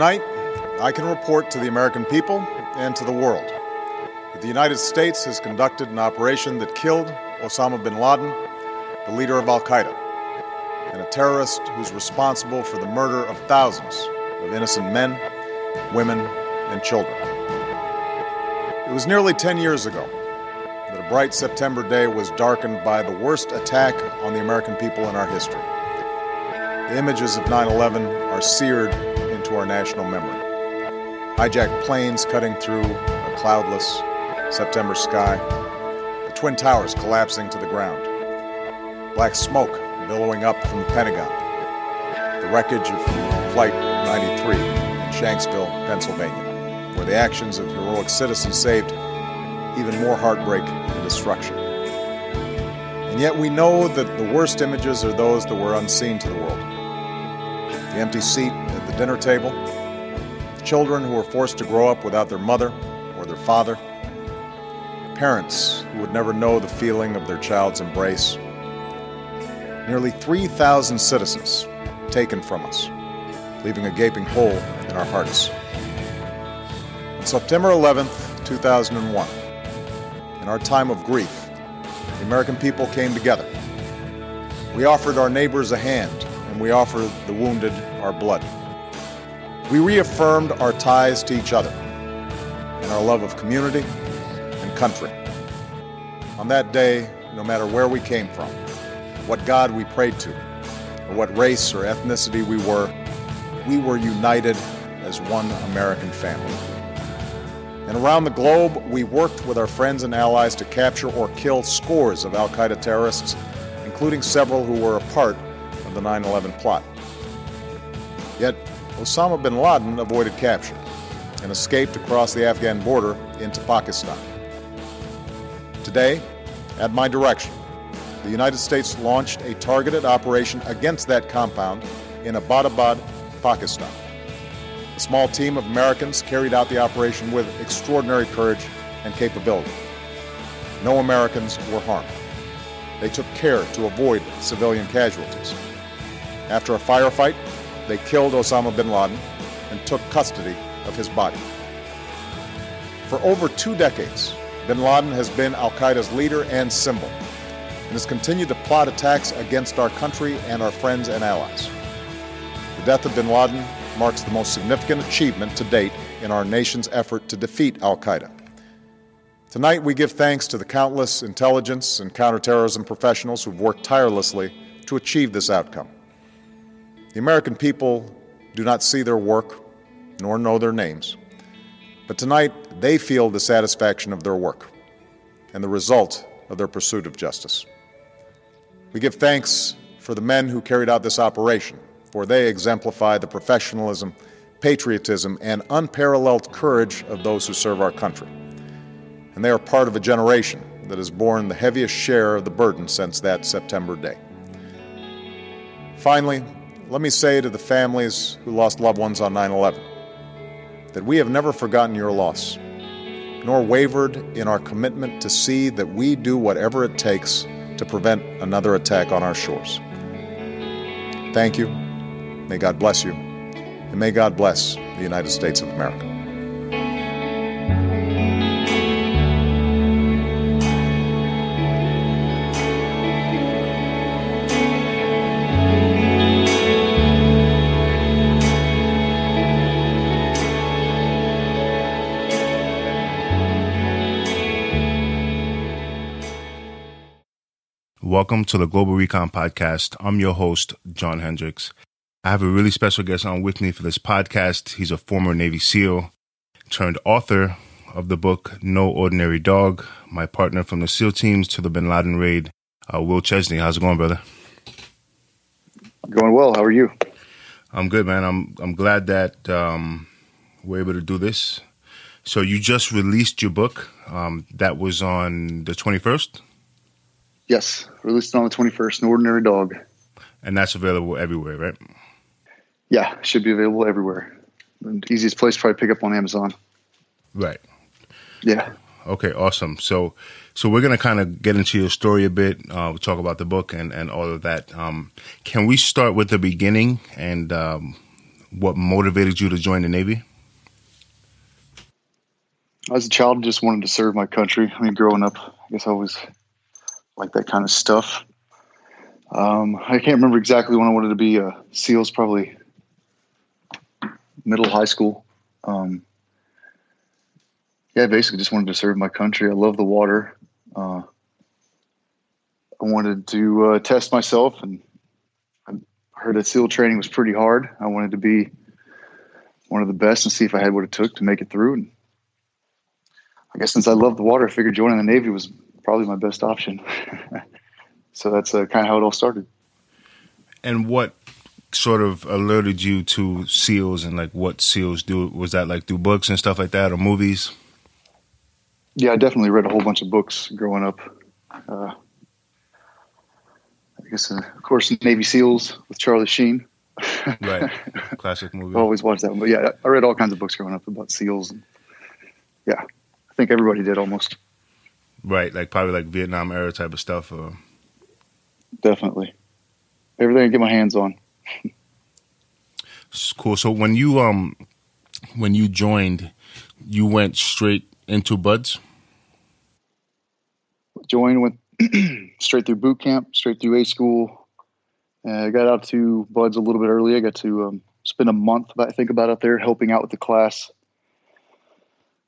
Tonight, I can report to the American people and to the world that the United States has conducted an operation that killed Osama bin Laden, the leader of Al Qaeda, and a terrorist who's responsible for the murder of thousands of innocent men, women, and children. It was nearly 10 years ago that a bright September day was darkened by the worst attack on the American people in our history. The images of 9 11 are seared into our national memory. Hijacked planes cutting through a cloudless September sky, the Twin Towers collapsing to the ground, black smoke billowing up from the Pentagon, the wreckage of Flight 93 in Shanksville, Pennsylvania, where the actions of heroic citizens saved even more heartbreak and destruction. And yet we know that the worst images are those that were unseen to the world. The empty seat dinner table, children who were forced to grow up without their mother or their father, parents who would never know the feeling of their child's embrace. Nearly 3,000 citizens taken from us, leaving a gaping hole in our hearts. On September 11th, 2001, in our time of grief, the American people came together. We offered our neighbors a hand, and we offered the wounded our blood. We reaffirmed our ties to each other and our love of community and country. On that day, no matter where we came from, what God we prayed to, or what race or ethnicity we were, we were united as one American family. And around the globe, we worked with our friends and allies to capture or kill scores of Al Qaeda terrorists, including several who were a part of the 9 11 plot. Yet, Osama bin Laden avoided capture and escaped across the Afghan border into Pakistan. Today, at my direction, the United States launched a targeted operation against that compound in Abbottabad, Pakistan. A small team of Americans carried out the operation with extraordinary courage and capability. No Americans were harmed. They took care to avoid civilian casualties. After a firefight, they killed Osama bin Laden and took custody of his body. For over two decades, bin Laden has been Al Qaeda's leader and symbol and has continued to plot attacks against our country and our friends and allies. The death of bin Laden marks the most significant achievement to date in our nation's effort to defeat Al Qaeda. Tonight, we give thanks to the countless intelligence and counterterrorism professionals who've worked tirelessly to achieve this outcome. The American people do not see their work nor know their names, but tonight they feel the satisfaction of their work and the result of their pursuit of justice. We give thanks for the men who carried out this operation, for they exemplify the professionalism, patriotism, and unparalleled courage of those who serve our country. And they are part of a generation that has borne the heaviest share of the burden since that September day. Finally, let me say to the families who lost loved ones on 9 11 that we have never forgotten your loss, nor wavered in our commitment to see that we do whatever it takes to prevent another attack on our shores. Thank you. May God bless you. And may God bless the United States of America. Welcome to the Global Recon Podcast. I'm your host, John Hendricks. I have a really special guest on with me for this podcast. He's a former Navy SEAL turned author of the book No Ordinary Dog, my partner from the SEAL teams to the Bin Laden raid, uh, Will Chesney. How's it going, brother? Going well. How are you? I'm good, man. I'm I'm glad that um, we're able to do this. So you just released your book. Um, that was on the 21st. Yes, released on the 21st, An Ordinary Dog. And that's available everywhere, right? Yeah, should be available everywhere. The easiest place to probably pick up on Amazon. Right. Yeah. Okay, awesome. So, so we're gonna kind of get into your story a bit. Uh, we'll talk about the book and and all of that. Um, can we start with the beginning and um, what motivated you to join the Navy? As a child, I just wanted to serve my country. I mean, growing up, I guess I always liked that kind of stuff. Um, I can't remember exactly when I wanted to be a SEALs, probably middle high school. Um, yeah, basically just wanted to serve my country. I love the water. Uh, I wanted to uh, test myself, and I heard that SEAL training was pretty hard. I wanted to be one of the best and see if I had what it took to make it through. And I guess since I love the water, I figured joining the Navy was probably my best option. so that's uh, kind of how it all started. And what sort of alerted you to SEALs and like what SEALs do? Was that like through books and stuff like that or movies? Yeah, I definitely read a whole bunch of books growing up. Uh, I guess, uh, of course, Navy SEALs with Charlie Sheen. right, classic movie. I always watched that one, but yeah, I read all kinds of books growing up about SEALs. And, yeah, I think everybody did almost. Right, like probably like Vietnam era type of stuff. Or... Definitely, everything I get my hands on. cool. So when you um when you joined, you went straight into BUD/S. Joined went straight through boot camp, straight through A school. Uh, I got out to BUD/S a little bit early. I got to um, spend a month, I think, about out there helping out with the class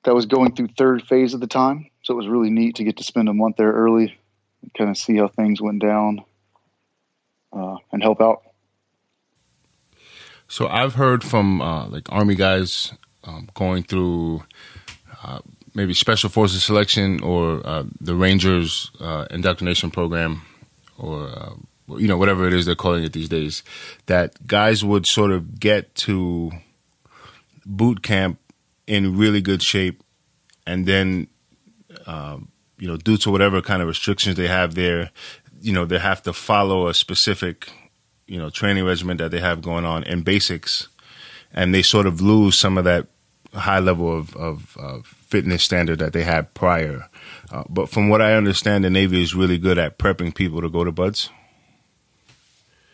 that was going through third phase at the time. So it was really neat to get to spend a month there early and kind of see how things went down uh, and help out. So I've heard from uh, like Army guys um, going through uh, maybe Special Forces selection or uh, the Rangers uh, indoctrination program or uh, you know whatever it is they're calling it these days. That guys would sort of get to boot camp in really good shape, and then um, you know due to whatever kind of restrictions they have there, you know they have to follow a specific you know training regimen that they have going on in basics, and they sort of lose some of that high level of, of, of fitness standard that they had prior. Uh, but from what I understand, the Navy is really good at prepping people to go to BUD/S.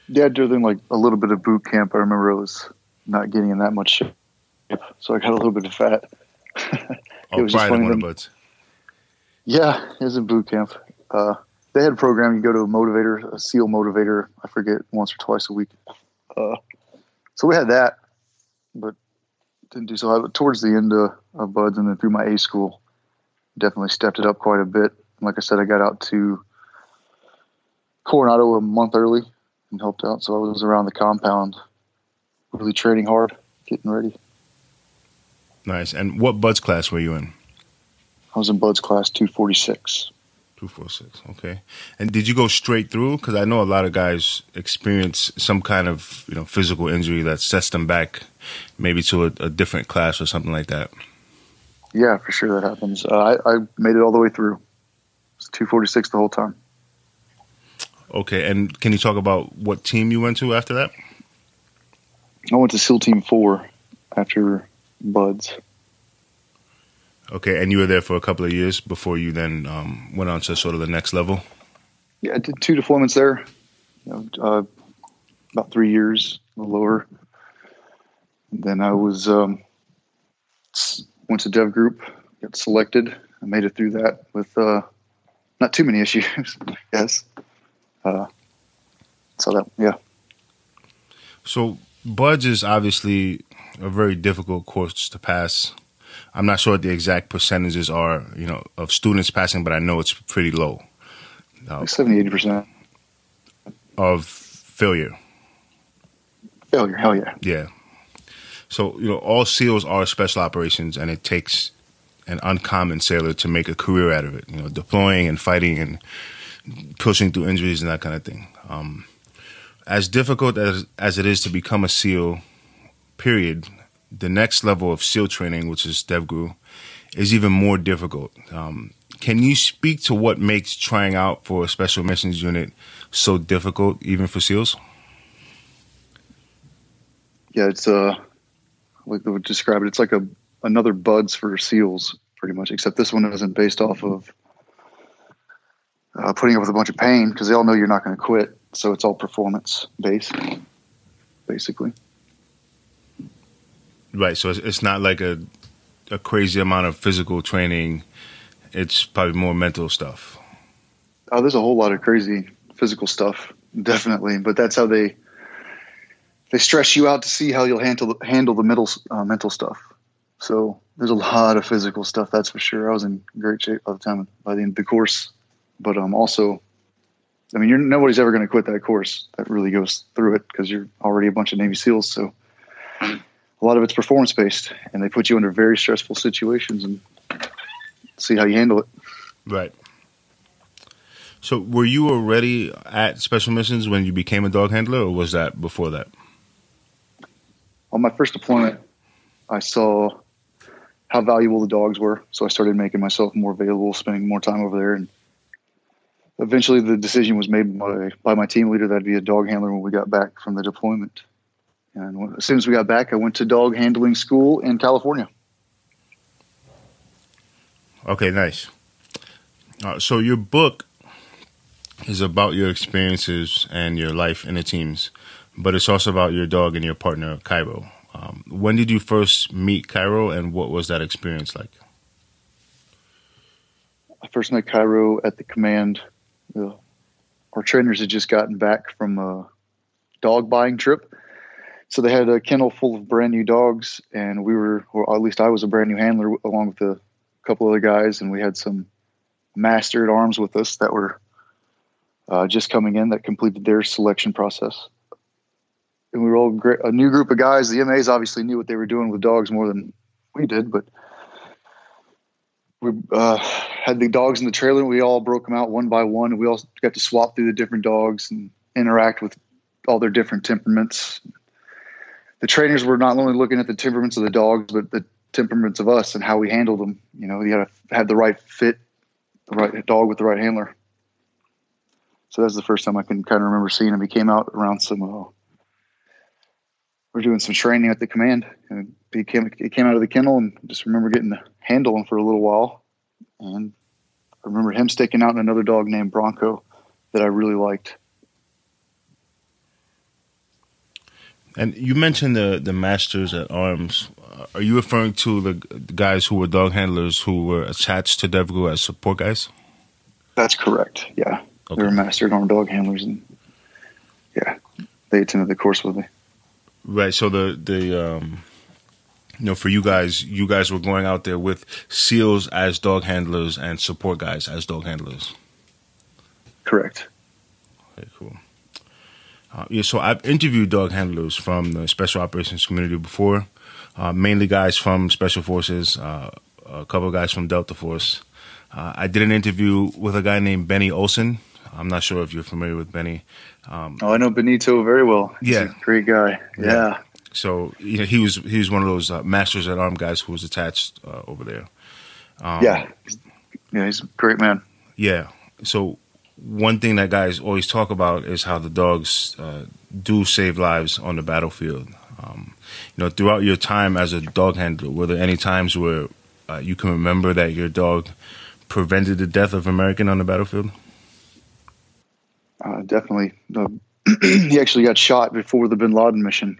Yeah, during like a little bit of boot camp, I remember I was not getting in that much shape so I got a little bit of fat. it oh, was just funny. BUD/S. Yeah, it was in boot camp. Uh, they had a program. You go to a motivator, a SEAL motivator. I forget once or twice a week. Uh, so we had that, but didn't do so. I, towards the end of, of BUD/S and then through my A school, definitely stepped it up quite a bit. Like I said, I got out to Coronado a month early and helped out. So I was around the compound, really training hard, getting ready. Nice. And what BUD/S class were you in? I was in BUD/S class 246. 246. Okay. And did you go straight through? Because I know a lot of guys experience some kind of you know physical injury that sets them back, maybe to a, a different class or something like that. Yeah, for sure that happens. Uh, I, I made it all the way through. It's 246 the whole time. Okay, and can you talk about what team you went to after that? I went to SEAL Team Four after BUD/S. Okay, and you were there for a couple of years before you then um, went on to sort of the next level. Yeah, I did two deployments there. You know, uh, about three years, a little over. And then I was um, went to Dev Group, got selected. I made it through that with uh, not too many issues. yes. Uh, so that yeah. So BUD/S is obviously a very difficult course to pass. I'm not sure what the exact percentages are, you know, of students passing, but I know it's pretty low. Uh, 70, 80 percent of failure. Failure, hell yeah. Yeah. So you know, all SEALs are special operations, and it takes an uncommon sailor to make a career out of it. You know, deploying and fighting and pushing through injuries and that kind of thing. Um, as difficult as as it is to become a SEAL, period, the next level of SEAL training, which is DevGru, is even more difficult. Um, can you speak to what makes trying out for a special missions unit so difficult, even for SEALs? Yeah, it's uh, like I would describe it. It's like a another BUD/S for SEALs, pretty much. Except this one isn't based off of uh, putting up with a bunch of pain because they all know you're not going to quit. So it's all performance based, basically. Right. So it's, not like a a crazy amount of physical training. It's probably more mental stuff. Oh, there's a whole lot of crazy physical stuff, definitely. But that's how they they stress you out to see how you'll handle handle the middle uh, mental stuff. So there's a lot of physical stuff, that's for sure. I was in great shape by the time by the end of the course, but um, also, I mean, you're nobody's ever going to quit that course. That really goes through it because you're already a bunch of Navy SEALs. So a lot of it's performance based, and they put you under very stressful situations and see how you handle it. Right. So, were you already at special missions when you became a dog handler, or was that before that? On my first deployment, I saw how valuable the dogs were. So I started making myself more available, spending more time over there. And eventually the decision was made by, by my team leader that I'd be a dog handler when we got back from the deployment. And as soon as we got back, I went to dog handling school in California. Okay, nice. Uh, so your book is about your experiences and your life in the teams, but it's also about your dog and your partner, Cairo. Um, when did you first meet Cairo, and what was that experience like? I first met Cairo at the command. Uh, our trainers had just gotten back from a dog buying trip, so they had a kennel full of brand new dogs, and we were, or at least I was a brand new handler along with a couple other guys, and we had some master at arms with us that were uh, just coming in that completed their selection process and we were all great, a new group of guys. The MAs obviously knew what they were doing with dogs more than we did, but we uh, had the dogs in the trailer. And we all broke them out one by one, and we all got to swap through the different dogs and interact with all their different temperaments. The trainers were not only looking at the temperaments of the dogs, but the temperaments of us and how we handled them. You know, you got to have the right fit, the right dog with the right handler. So that's the first time I can kind of remember seeing him. He came out around some uh, we're doing some training at the command, and he came he came out of the kennel, and just remember getting to handle him for a little while, and I remember him sticking out in another dog named Bronco that I really liked. And you mentioned the the masters at arms. Are you referring to the, guys who were dog handlers who were attached to DevGru as support guys? That's correct. Yeah, okay. they were master at arm dog handlers, and yeah, they attended the course with me. Right. So the the um, you know for you guys, you guys were going out there with SEALs as dog handlers and support guys as dog handlers. Correct. Okay, cool. Uh, yeah, so I've interviewed dog handlers from the special operations community before, uh, mainly guys from special forces, uh, a couple of guys from Delta Force. Uh, I did an interview with a guy named Benny Olson. I'm not sure if you're familiar with Benny. Um, oh, I know Benito very well. He's yeah, great guy. Yeah. yeah. So you know, he was he was one of those uh, masters at arm guys who was attached uh, over there. Um, yeah, yeah, he's a great man. Yeah. So one thing that guys always talk about is how the dogs uh, do save lives on the battlefield. Um, you know, throughout your time as a dog handler, were there any times where uh, you can remember that your dog prevented the death of American on the battlefield? Uh, definitely. He actually got shot before the Bin Laden mission.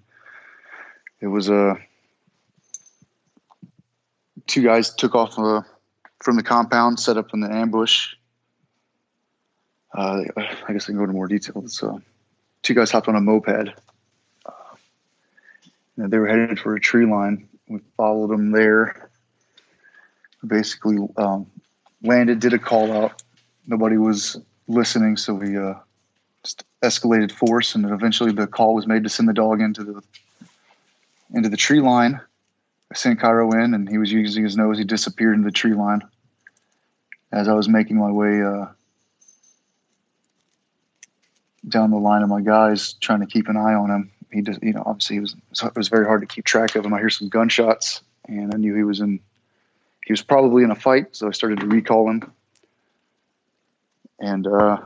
It was a uh, two guys took off uh, from the compound, set up in the ambush. Uh, I guess I can go into more detail. So, two guys hopped on a moped. Uh, they were headed for a tree line. We followed them there. Basically, um, landed, did a call out. Nobody was listening, so we uh, just escalated force, and eventually the call was made to send the dog into the into the tree line. I sent Cairo in, and he was using his nose. He disappeared into the tree line. As I was making my way uh, down the line of my guys, trying to keep an eye on him, he just, you know, obviously he was it was very hard to keep track of him. I hear some gunshots, and I knew he was in. He was probably in a fight, so I started to recall him. And uh,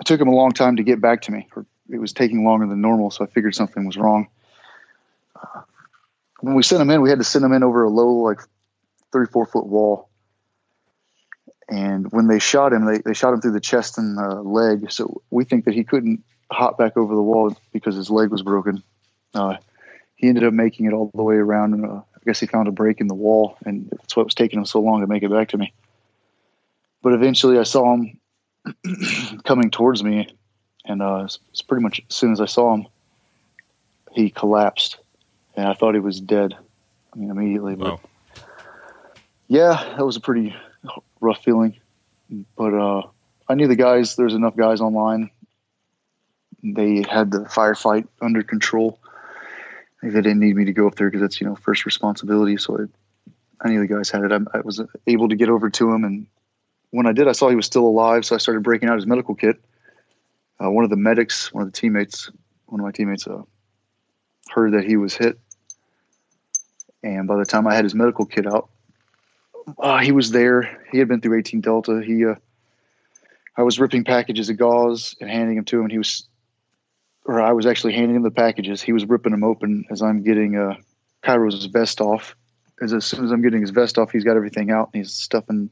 it took him a long time to get back to me. It was taking longer than normal, so I figured something was wrong. Uh, when we sent him in, we had to send him in over a low, like three, four foot wall. And when they shot him, they, they shot him through the chest and uh, leg. So we think that he couldn't hop back over the wall because his leg was broken. Uh, he ended up making it all the way around. And, uh, I guess he found a break in the wall, and that's what was taking him so long to make it back to me. But eventually, I saw him coming towards me, and uh, it's pretty much as soon as I saw him, he collapsed, and I thought he was dead. I mean, immediately. But Wow. yeah, that was a pretty rough feeling. But uh, I knew the guys. There's enough guys online. They had the firefight under control. They didn't need me to go up there because that's you know first responsibility. So I, I knew the guys had it. I, I was able to get over to him, and when I did, I saw he was still alive. So I started breaking out his medical kit. Uh, one of the medics, one of the teammates, one of my teammates, uh, heard that he was hit, and by the time I had his medical kit out, uh, he was there. He had been through 18 Delta. He, uh, I was ripping packages of gauze and handing them to him. And he was, or I was actually handing him the packages. He was ripping them open as I'm getting uh, Cairo's vest off. As, as soon as I'm getting his vest off, he's got everything out and he's stuffing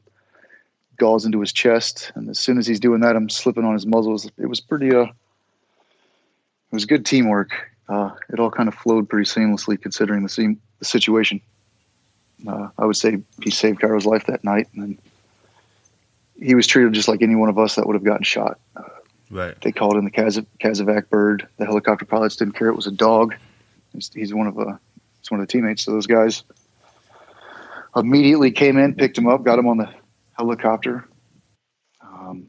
gauze into his chest. And as soon as he's doing that, I'm slipping on his muzzle. It was, pretty, uh, it was good teamwork. Uh, it all kind of flowed pretty seamlessly considering the, seam, the situation uh, I would say he saved Cairo's life that night, and then he was treated just like any one of us that would have gotten shot. Uh, Right. they called in the Kaz- CASEVAC bird. The helicopter pilots didn't care; it was a dog. He's, he's one of uh, he's one of the teammates. So those guys immediately came in, picked him up, got him on the helicopter. Um,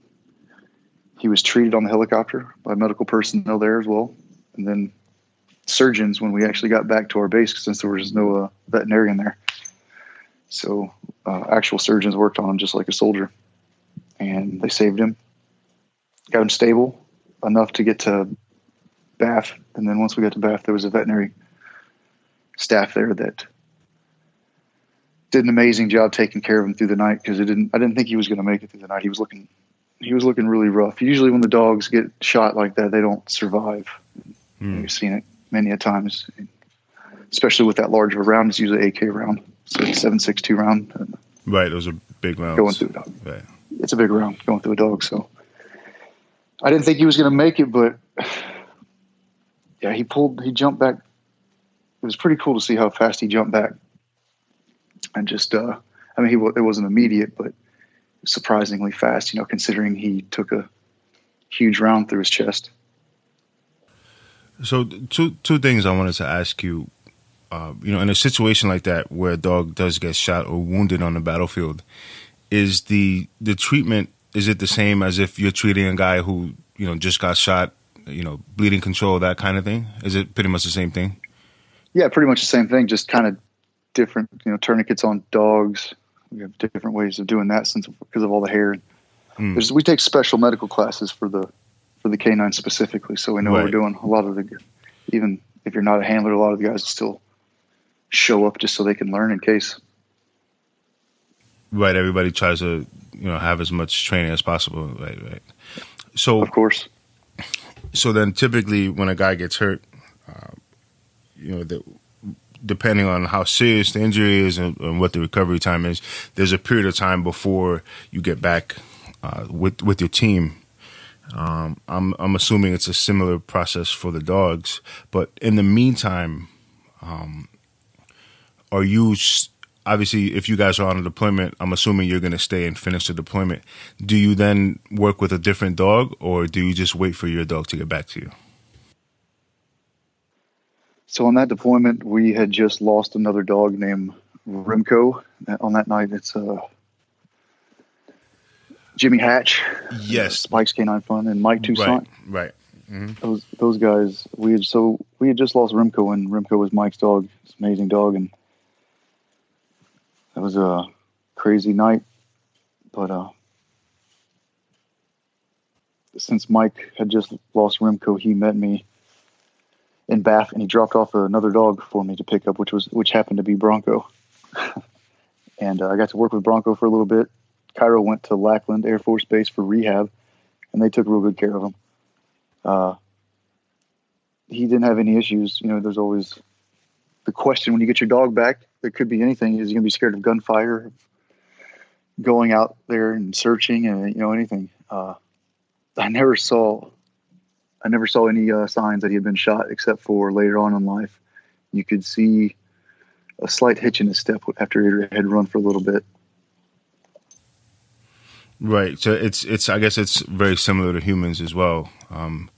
he was treated on the helicopter by medical personnel there as well, and then surgeons when we actually got back to our base since there was no uh, veterinarian there. So uh, actual surgeons worked on him just like a soldier, and they saved him, got him stable enough to get to BAF, and then once we got to BAF, there was a veterinary staff there that did an amazing job taking care of him through the night because it didn't. I didn't think he was going to make it through the night. He was looking, he was looking really rough. Usually, when the dogs get shot like that, they don't survive. Hmm. We've seen it many a times, especially with that large of a round. It's usually AK round, seven six two round Right. Those are big rounds. going through a dog. Right. It's a big round going through a dog. So I didn't think he was going to make it, but yeah, he pulled. He jumped back. It was pretty cool to see how fast he jumped back, and just. uh I mean, he it wasn't immediate, but surprisingly fast. You know, considering he took a huge round through his chest. So two two things I wanted to ask you. Uh, you know, in a situation like that where a dog does get shot or wounded on the battlefield, is the the treatment is it the same as if you're treating a guy who you know just got shot, you know, bleeding control that kind of thing? Is it pretty much the same thing? Yeah, pretty much the same thing, just kind of different. You know, tourniquets on dogs. We have different ways of doing that since because of all the hair. There's, we take special medical classes for the for the canine specifically, so we know what we're doing. A lot of the even if you're not a handler, a lot of the guys will still show up just so they can learn in case. Right. Everybody tries to you know have as much training as possible. Right. Right. So Of course, so then typically when a guy gets hurt, uh, you know, the, depending on how serious the injury is and, and what the recovery time is, there's a period of time before you get back uh, with with your team. Um, I'm I'm assuming it's a similar process for the dogs, but in the meantime, um, are you obviously if you guys are on a deployment? I'm assuming you're going to stay and finish the deployment. Do you then work with a different dog, or do you just wait for your dog to get back to you? so on that deployment, we had just lost another dog named Remco On that night, it's uh, Jimmy Hatch, Yes, Spike's K9 Fund, and Mike Toussaint. right, right. those those guys we had so we had just lost Remco, and Remco was Mike's dog. It's amazing dog and that was a crazy night. But uh since Mike had just lost Remco, he met me in BAF and he dropped off another dog for me to pick up, which was which happened to be Bronco. and uh, I got to work with Bronco for a little bit. Cairo went to Lackland Air Force Base for rehab, and they took real good care of him uh, he didn't have any issues. You know, there's always the question when you get your dog back. There could be anything. Is he going to be scared of gunfire, going out there and searching, and you know anything? Uh, I never saw, I never saw any uh, signs that he had been shot, except for later on in life. you could see a slight hitch in his step after he had run for a little bit. Right. So it's it's I guess it's very similar to humans as well. Um,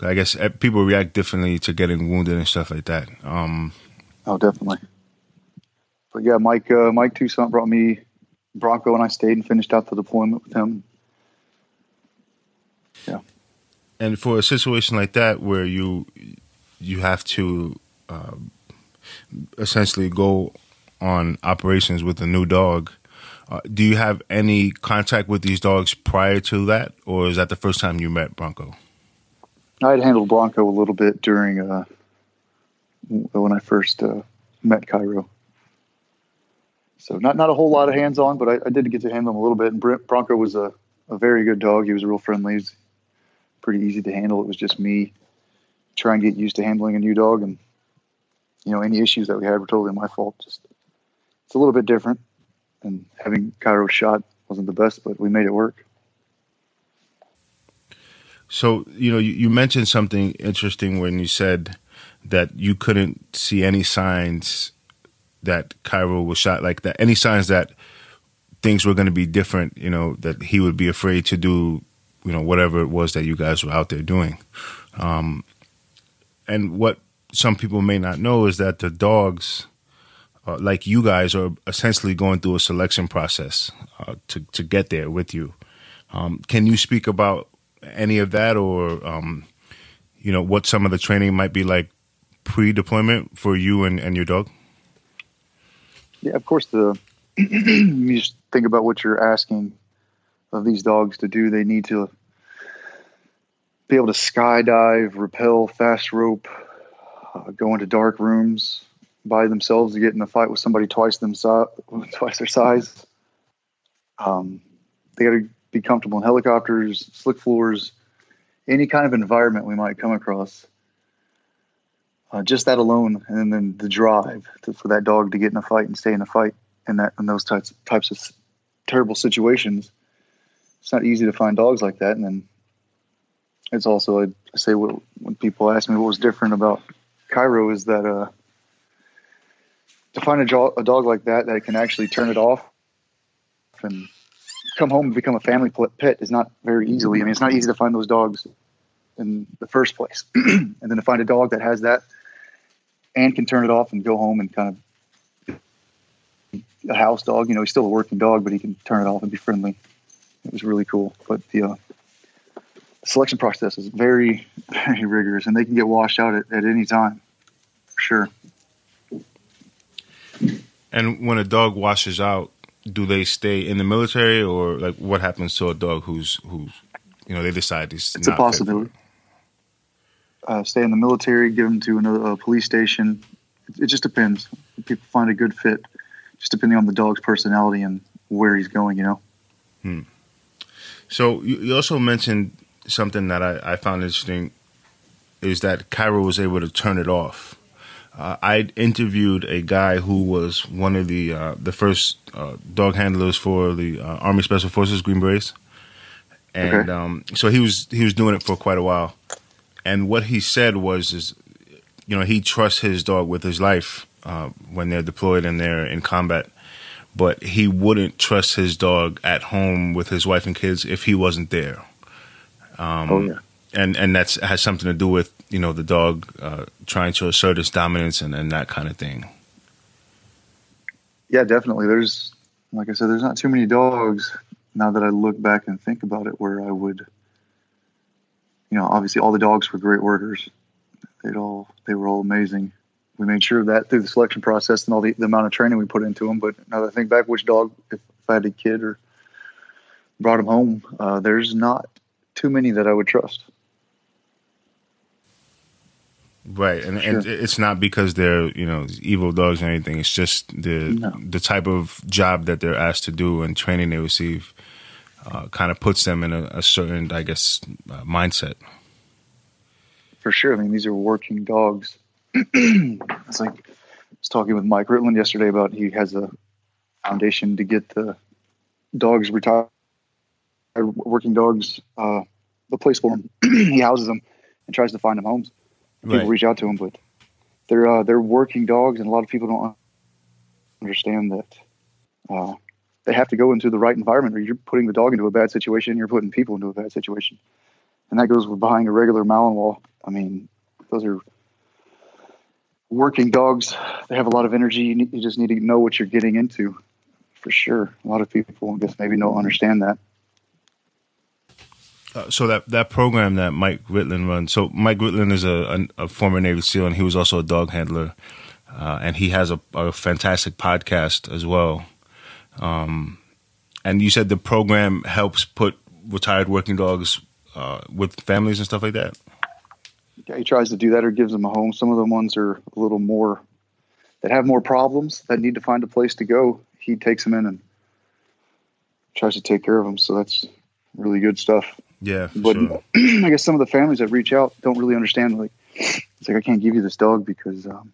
I guess eh, people react differently to getting wounded and stuff like that. Um, oh, definitely. But yeah, Mike uh, Mike Toussaint brought me Bronco, and I stayed and finished out the deployment with him. Yeah. And for a situation like that, where you you have to uh, essentially go on operations with a new dog, uh, do you have any contact with these dogs prior to that, or is that the first time you met Bronco? I had handled Bronco a little bit during uh, when I first uh, met Cairo. So not not a whole lot of hands on, but I, I, did get to handle him a little bit. And Bronco was a, a very good dog. He was real friendly. He's pretty easy to handle. It was just me trying to get used to handling a new dog, and you know any issues that we had were totally my fault. Just it's a little bit different, and having Cairo shot wasn't the best, but we made it work. So, you know, you, you, mentioned something interesting when you said that you couldn't see any signs that Cairo was shot like that, any signs that things were going to be different, you know, that he would be afraid to do, you know, whatever it was that you guys were out there doing. Um, and what some people may not know is that the dogs, uh, like you guys, are essentially going through a selection process uh, to, to get there with you. Um, can you speak about any of that, or um, you know what some of the training might be like pre-deployment for you and, and your dog? Yeah, of course. The you just think about what you're asking of these dogs to do. They need to be able to skydive, rappel, fast rope, uh, go into dark rooms by themselves to get in a fight with somebody twice them twice their size. Um, they got to be comfortable in helicopters, slick floors, any kind of environment we might come across. Uh, just that alone, and then the drive to, for that dog to get in a fight and stay in a fight, in that in those types types of terrible situations, it's not easy to find dogs like that. And then it's also I say what, when people ask me what was different about Cairo is that uh, to find a, jo- a dog like that that can actually turn it off and come home and become a family pet is not very easily. I mean, it's not easy to find those dogs in the first place. and then to find a dog that has that and can turn it off and go home and kind of a house dog, you know, he's still a working dog, but he can turn it off and be friendly. It was really cool. But the, uh, selection process is very, very rigorous and they can get washed out at, at any time. For sure. And when a dog washes out, do they stay in the military or like what happens to a dog who's who's you know they decide it's, it's a possibility uh, stay in the military give them to another uh, police station it, it, just depends people find a good fit just depending on the dog's personality and where he's going you know hmm. so you, you also mentioned something that I, I found interesting is that Cairo was able to turn it off uh, I interviewed a guy who was one of the uh, the first uh, dog handlers for the uh, Army Special Forces Green Berets, and okay. um, so he was he was doing it for quite a while. And what he said was, is you know he trusts his dog with his life uh, when they're deployed and they're in combat, but he wouldn't trust his dog at home with his wife and kids if he wasn't there. Um, oh yeah and and that's has something to do with you know the dog uh, trying to assert its dominance and, and that kind of thing. Yeah, definitely. There's like I said, there's not too many dogs now that I look back and think about it where I would, you know, obviously all the dogs were great workers. They'd all they were all amazing. We made sure of that through the selection process and all the, the amount of training we put into them. But now that I think back, which dog, if, if I had a kid or brought him home, uh, there's not too many that I would trust. Right, and, sure. and it's not because they're you know evil dogs or anything. It's just the no. the type of job that they're asked to do and training they receive uh, kind of puts them in a, a certain, I guess, uh, mindset. For sure, I mean these are working dogs. it's like I was talking with Mike Ritland yesterday about he has a foundation to get the dogs retired, working dogs, uh, the place for them. he houses them and tries to find them homes people right. reach out to him, but they're uh, they're working dogs, and a lot of people don't understand that uh, they have to go into the right environment, or you're putting the dog into a bad situation, and you're putting people into a bad situation, and that goes with buying a regular Malinois. I mean, those are working dogs. They have a lot of energy. You, need, you just need to know what you're getting into, for sure. A lot of people, I guess, maybe don't understand that. Uh, so that that program that Mike Ritland runs. So Mike Ritland is a, a, a former Navy SEAL, and he was also a dog handler, uh, and he has a, a, fantastic podcast as well. Um, and you said the program helps put retired working dogs uh, with families and stuff like that. Yeah, he tries to do that or gives them a home. Some of the ones are a little more that have more problems that need to find a place to go. He takes them in and tries to take care of them. So that's really good stuff. Yeah, but sure. I guess some of the families that reach out don't really understand. Like, it's like I can't give you this dog because um,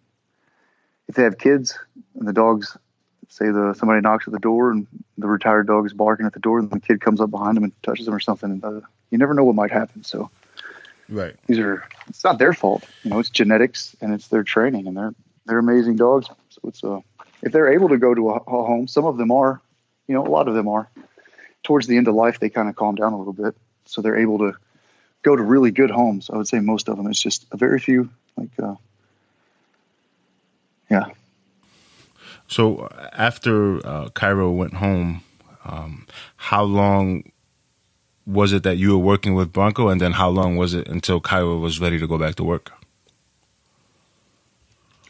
if they have kids and the dogs say the somebody knocks at the door and the retired dog is barking at the door and the kid comes up behind them and touches them or something, and, uh, you never know what might happen. So, right, these are it's not their fault. You know, it's genetics and it's their training, and they're they're amazing dogs. So it's uh, if they're able to go to a, a home, some of them are, you know, a lot of them are. Towards the end of life, they kind of calm down a little bit so they're able to go to really good homes. I would say most of them. It's just a very few, like, uh, yeah. So after uh, Cairo went home, um, how long was it that you were working with Bronco, and then how long was it until Cairo was ready to go back to work?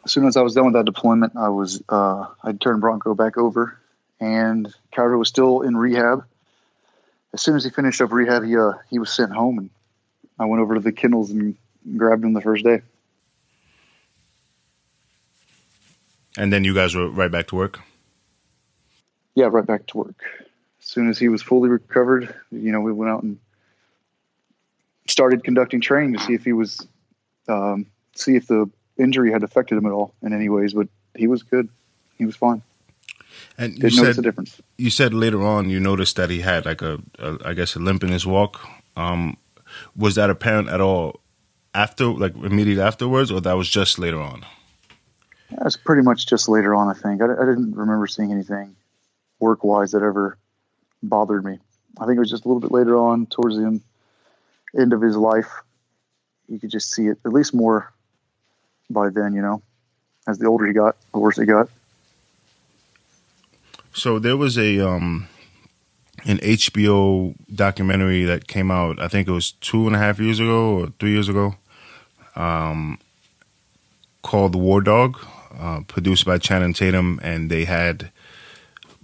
As soon as I was done with that deployment, I was uh, I turned Bronco back over, and Cairo was still in rehab as soon as he finished up rehab, he uh, he was sent home, and I went over to the kennels and grabbed him the first day. And then you guys were right back to work. Yeah, right back to work. As soon as he was fully recovered, you know, we went out and started conducting training to see if he was, um, see if the injury had affected him at all in any ways. But he was good. He was fine. And you Didn't said notice the difference. you said later on you noticed that he had like a, a I guess a limp in his walk. Um, was that apparent at all after, like immediately afterwards, or that was just later on? That was pretty much just later on. I think I, I didn't remember seeing anything work wise that ever bothered me. I think it was just a little bit later on, towards the end, end of his life. You could just see it, at least more by then. You know, as the older he got, the worse he got. So there was a um, an HBO documentary that came out. I think it was two and a half years ago or three years ago, um, called War Dog, uh, produced by Channing Tatum, and they had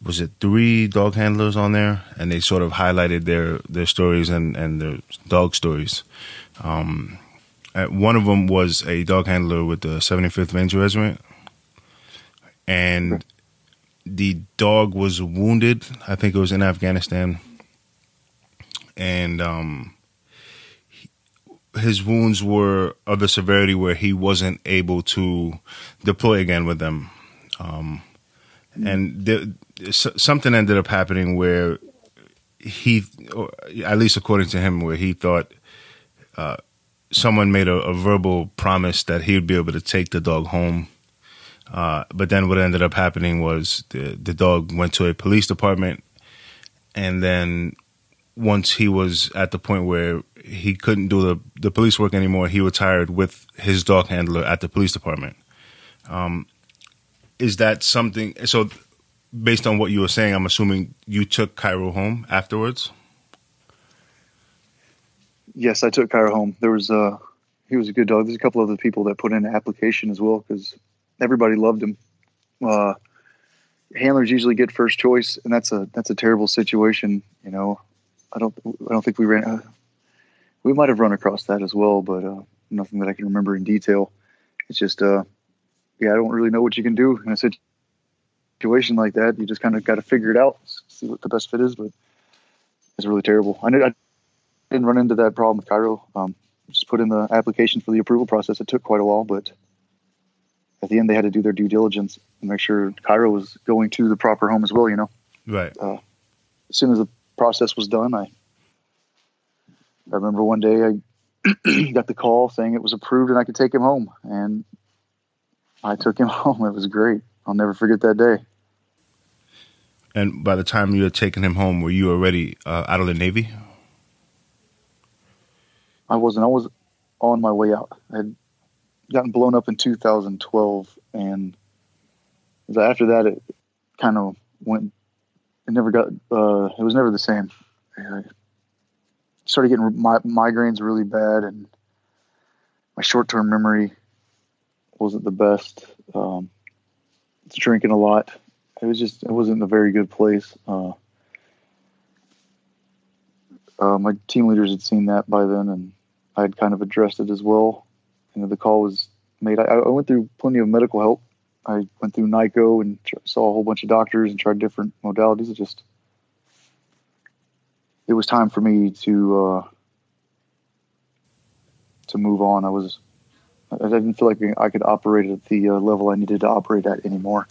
was it three dog handlers on there, and they sort of highlighted their their stories and and their dog stories. Um, one of them was a dog handler with the 75th Ranger Regiment, and the dog was wounded. I think it was in Afghanistan, and um, his wounds were of the severity where he wasn't able to deploy again with them. Um, and something ended up happening where he, at least according to him, where he thought uh, someone made a, a verbal promise that he would be able to take the dog home uh, but then what ended up happening was the the dog went to a police department, and then once he was at the point where he couldn't do the the police work anymore, he retired with his dog handler at the police department. Um, is that something? So, based on what you were saying, I'm assuming you took Cairo home afterwards. Yes, I took Cairo home. There was a uh, he was a good dog. There's a couple other people that put in an application as well because everybody loved him. Uh, handlers usually get first choice, and that's a that's a terrible situation. You know, I don't I don't think we ran. We might have run across that as well, but uh, nothing that I can remember in detail. It's just, uh, yeah, I don't really know what you can do in a situation like that. You just kind of got to figure it out, see what the best fit is. But it's really terrible. I, I didn't run into that problem with Cairo. Um, just put in the application for the approval process. It took quite a while, but at the end they had to do their due diligence and make sure Cairo was going to the proper home as well. You know, right. Uh, as soon as the process was done, I I remember one day I got the call saying it was approved and I could take him home, and I took him home. It was great. I'll never forget that day. And by the time you had taken him home, were you already uh, out of the Navy? I wasn't. I was on my way out. I had gotten blown up in 2012, and after that, it kind of went. It never got. Uh, it was never the same. I started getting mi- migraines really bad, and my short-term memory wasn't the best. Um, drinking a lot. It was just. It wasn't a very good place. Uh, uh, my team leaders had seen that by then, and I had kind of addressed it as well. You know, the call was made. I, I went through plenty of medical help. I went through NICoE and saw a whole bunch of doctors and tried different modalities. It just, it was time for me to uh, to move on. I was, I didn't feel like I could operate at the uh, level I needed to operate at anymore.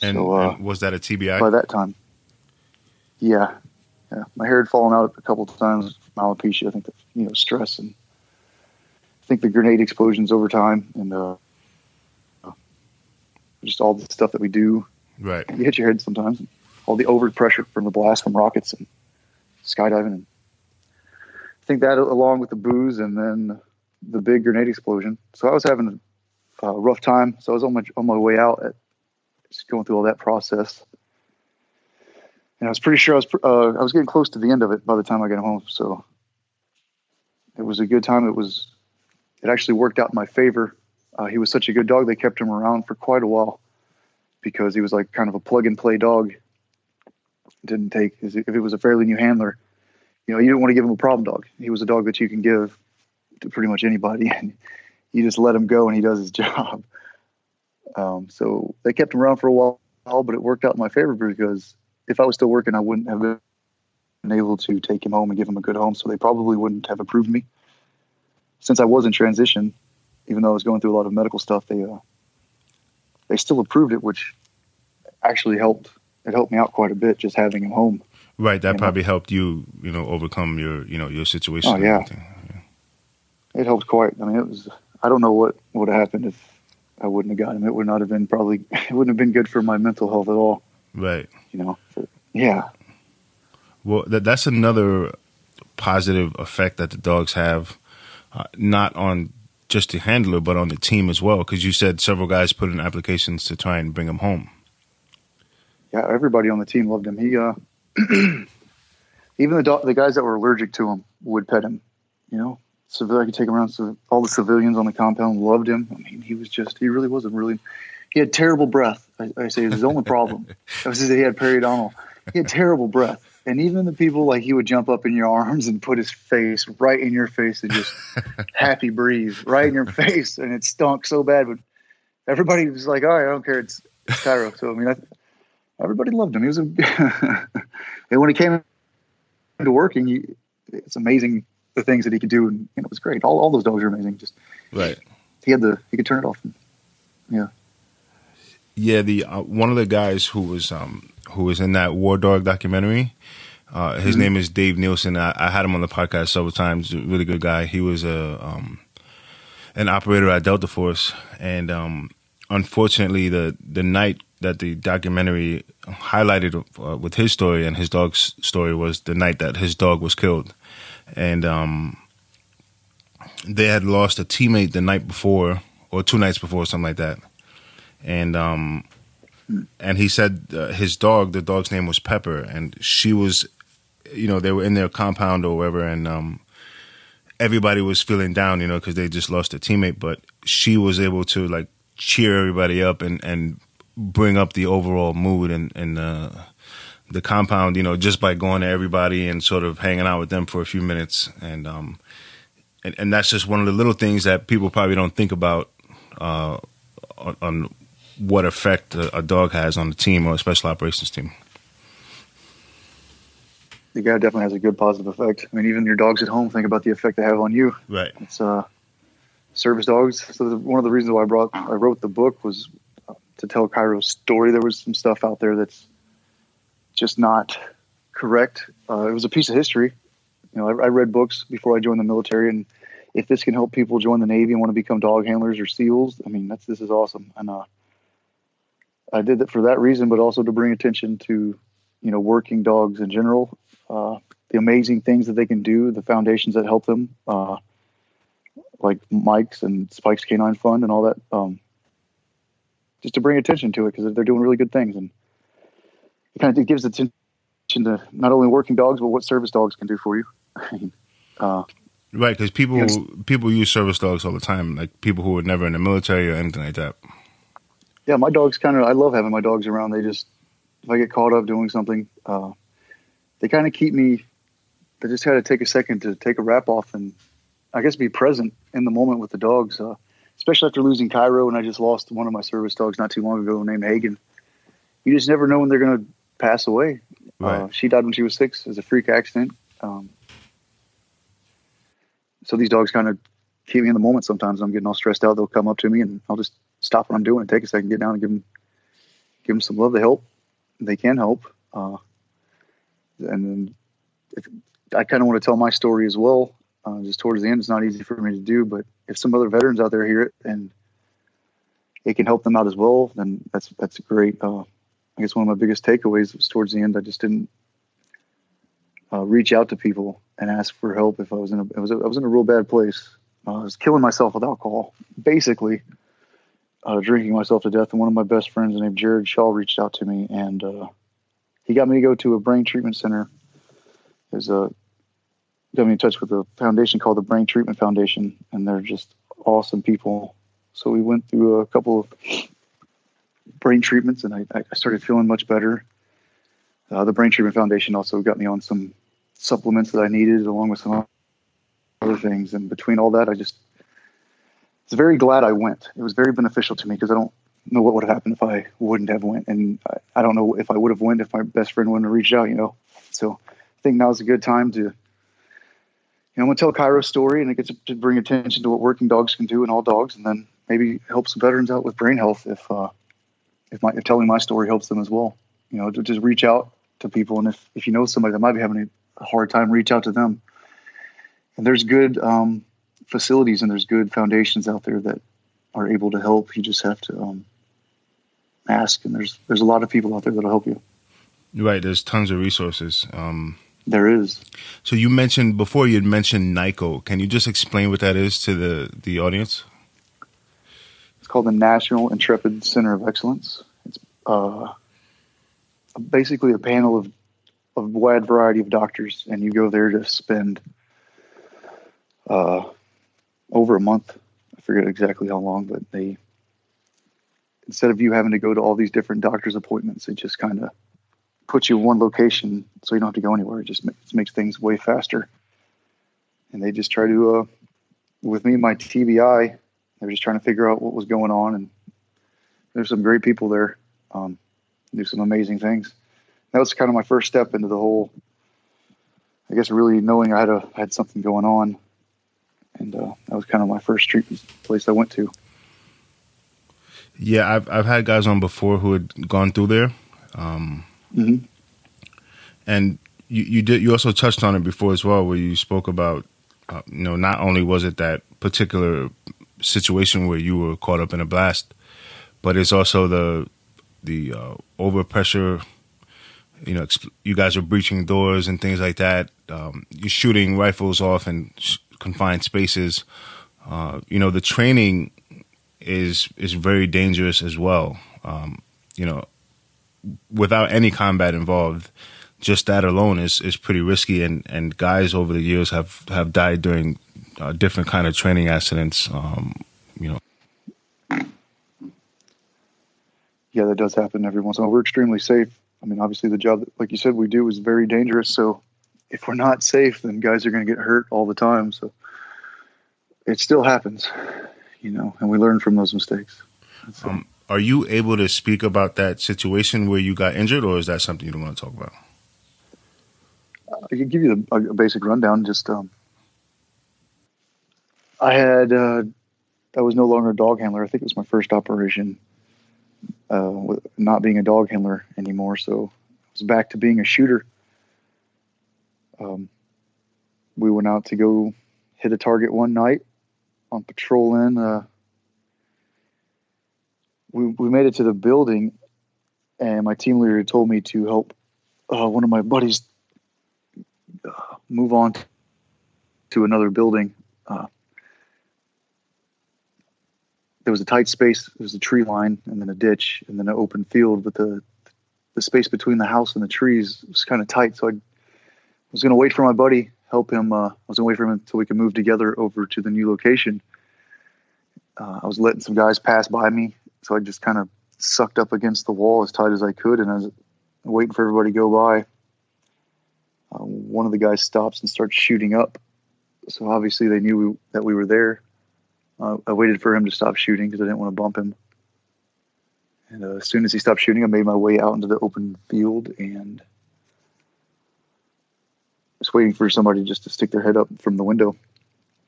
And, So, uh, and was that a TBI? By that time, yeah, yeah, my hair had fallen out a couple of times from alopecia. I think the, you know stress and I think the grenade explosions over time and uh, just all the stuff that we do. right. You hit your head sometimes. All the overpressure from the blast from rockets and skydiving, and I think that along with the booze and then the big grenade explosion. So I was having a rough time. So I was on my on my way out at just going through all that process. And I was pretty sure I was uh, I was getting close to the end of it by the time I got home. So it was a good time. It was it actually worked out in my favor. Uh, he was such a good dog; they kept him around for quite a while because he was like kind of a plug and play dog. Didn't take if it was a fairly new handler, you know, you didn't want to give him a problem dog. He was a dog that you can give to pretty much anybody, and you just let him go and he does his job. Um, so they kept him around for a while, but it worked out in my favor because if I was still working, I wouldn't have been able to take him home and give him a good home. So they probably wouldn't have approved me. Since I was in transition, even though I was going through a lot of medical stuff, they uh, they still approved it, which actually helped. It helped me out quite a bit just having him home. Right. That You know. probably helped you, you know, overcome your, you know, your situation. Oh, and yeah. It helped quite. I mean, it was. I don't know what would have happened if I wouldn't have got him. It would not have been probably. It wouldn't have been good for my mental health at all. Right. You know. For, yeah. Well, that that's another positive effect that the dogs have, uh, not on just the handler, but on the team as well. Because you said several guys put in applications to try and bring him home. Yeah, everybody on the team loved him. He, uh, even the do- the guys that were allergic to him would pet him. You know, so I could take him around. So all the civilians on the compound loved him. I mean, he was just he really was a really. He had terrible breath. I, I say it was his only problem. That was that he had periodontal. He had terrible breath, and even the people like he would jump up in your arms and put his face right in your face and just happy breathe right in your face, and it stunk so bad. But everybody was like, "All right, I don't care. It's, it's Cairo." So I mean, I, everybody loved him. He was a, and when he came into working, he, it's amazing the things that he could do, and you know, it was great. All, all those dogs are amazing. Just Right. he had the he could turn it off. And, Yeah, Yeah. The uh, one of the guys who was um who was in that War Dog documentary. Uh, his name is Dave Nielsen. I, I had him on the podcast several times. A really good guy. He was a um, an operator at Delta Force, and um, unfortunately, the the night that the documentary highlighted uh, with his story and his dog's story was the night that his dog was killed, and um, they had lost a teammate the night before or two nights before, something like that, and um, and he said uh, his dog, the dog's name was Pepper, and she was, you know, they were in their compound or wherever, and um, everybody was feeling down, you know, because they just lost a teammate, but she was able to like cheer everybody up and and bring up the overall mood and and uh, the compound, you know, just by going to everybody and sort of hanging out with them for a few minutes, and um, and, and that's just one of the little things that people probably don't think about uh, on, on what effect a, a dog has on the team or a special operations team. the guy definitely has a good positive effect. I mean, even your dogs at home think about the effect they have on you. Right. It's uh, service dogs. So the, one of the reasons why I brought I wrote the book was to tell Cairo's story. There was some stuff out there that's just not correct. Uh, it was a piece of history. You know, I, I read books before I joined the military, and if this can help people join the Navy and want to become dog handlers or SEALs, I mean, that's this is awesome. And uh, I did it for that reason, but also to bring attention to, you know, working dogs in general, uh, the amazing things that they can do, the foundations that help them, uh, like Mike's and Spike's K9 Fund and all that, um, just to bring attention to it because they're doing really good things and it kind of gives attention to not only working dogs but what service dogs can do for you. uh, right, because people you know, people use service dogs all the time, like people who were never in the military or anything like that. Yeah, my dogs kind of. I love having my dogs around. They just if I get caught up doing something, uh, they kind of keep me. I just had to take a second to take a wrap off and I guess be present in the moment with the dogs. Uh, especially after losing Cairo, and I just lost one of my service dogs not too long ago named Hagen. You just never know when they're going to pass away. Right. Uh, she died when she was six. It was a freak accident. Um, so these dogs kind of keep me in the moment. Sometimes I'm getting all stressed out. They'll come up to me, and I'll just stop what I'm doing and take a second, get down, and give them give them some love to help. They can help. Uh, and then if, I kind of want to tell my story as well. Uh, just towards the end, it's not easy for me to do, but if some other veterans out there hear it and it can help them out as well, then that's that's great. Uh, I guess one of my biggest takeaways was towards the end. I just didn't uh, reach out to people and ask for help if I was in a I was, I was in a real bad place. Uh, I was killing myself with alcohol, basically uh, drinking myself to death. And one of my best friends named Jared Shaw reached out to me, and uh, he got me to go to a brain treatment center. There's a got me in touch with a foundation called the Brain Treatment Foundation, and they're just awesome people. So we went through a couple of brain treatments, and I, I started feeling much better. Uh, the Brain Treatment Foundation also got me on some supplements that I needed, along with some other things. And between all that, I just was very glad I went. It was very beneficial to me because I don't know what would have happened if I wouldn't have went, and I, I don't know if I would have went if my best friend wouldn't have reached out. You know, so I think now is a good time to know, I'm going to tell Cairo's story and it gets to bring attention to what working dogs can do and all dogs, and then maybe help some veterans out with brain health if uh, if, my, if telling my story helps them as well. You know, to just reach out to people, and if if you know somebody that might be having a hard time, reach out to them. And there's good um, facilities and there's good foundations out there that are able to help. You just have to um, ask, and there's there's a lot of people out there that'll help you. Right. There's tons of resources. Um, there is. So you mentioned before you had mentioned NICoE. Can you just explain what that is to the the audience? It's called the National Intrepid Center of Excellence. It's uh, basically a panel of a wide variety of doctors, and you go there to spend uh, over a month. I forget exactly how long, but they instead of you having to go to all these different doctor's appointments, it just kind of puts you in one location so you don't have to go anywhere. It just makes, makes things way faster. And they just try to, uh, with me, my TBI, they were just trying to figure out what was going on. And there's some great people there, um, do some amazing things. That was kind of my first step into the whole, I guess, really knowing I had a had something going on. And uh, that was kind of my first treatment place I went to. Yeah, I've I've had guys on before who had gone through there. Um, Mm-hmm. And you, you did. You also touched on it before as well, where you spoke about, uh, you know, not only was it that particular situation where you were caught up in a blast, but it's also the the uh, overpressure. You know, you guys are breaching doors and things like that. Um, you're shooting rifles off in confined spaces. Uh, you know, the training is is very dangerous as well. Um, you know, without any combat involved, just that alone is is pretty risky. And and guys over the years have have died during uh, different kind of training accidents. Um, you know. Yeah, that does happen every once in a while. We're extremely safe. I mean, obviously, the job, that, like you said, we do is very dangerous. So, if we're not safe, then guys are going to get hurt all the time. So, it still happens, you know, and we learn from those mistakes. Um, are you able to speak about that situation where you got injured, or is that something you don't want to talk about? I can give you a, a basic rundown. Just um, I had uh, I was no longer a dog handler. I think it was my first operation, uh, not being a dog handler anymore. So I was back to being a shooter. Um, we went out to go hit a target one night on patrol in. Uh, we we made it to the building, and my team leader told me to help uh, one of my buddies uh, move on to another building. Uh, there was a tight space. There was a tree line, and then a ditch, and then an open field. But the the space between the house and the trees was kind of tight, so I was going to wait for my buddy, help him. Uh, I was going to wait for him until we could move together over to the new location. Uh, I was letting some guys pass by me, so I just kind of sucked up against the wall as tight as I could, and I was waiting for everybody to go by. Uh, one of the guys stops and starts shooting up, so obviously they knew we, that we were there. Uh, I waited for him to stop shooting because I didn't want to bump him. And uh, as soon as he stopped shooting, I made my way out into the open field and was waiting for somebody just to stick their head up from the window.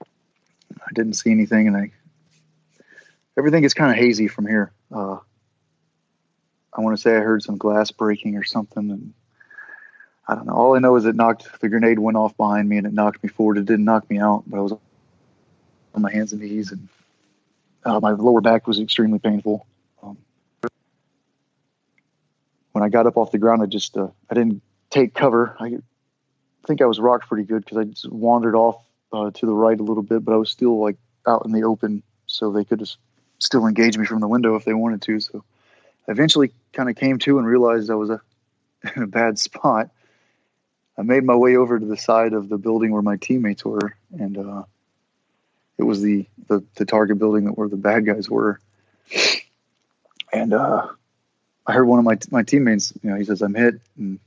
I didn't see anything, and I everything is kind of hazy from here. Uh, I want to say I heard some glass breaking or something, and I don't know. All I know is it knocked the grenade went off behind me and it knocked me forward. It didn't knock me out, but I was on my hands and knees, and uh, my lower back was extremely painful. Um, when I got up off the ground, I just uh, I didn't take cover. I think I was rocked pretty good because I just wandered off uh, to the right a little bit, but I was still like out in the open, so they could just still engage me from the window if they wanted to. So I eventually kind of came to and realized I was a, in a bad spot. I made my way over to the side of the building where my teammates were, and uh, it was the, the, the target building that where the bad guys were. And uh, I heard one of my my teammates, you know, he says, "I'm hit," and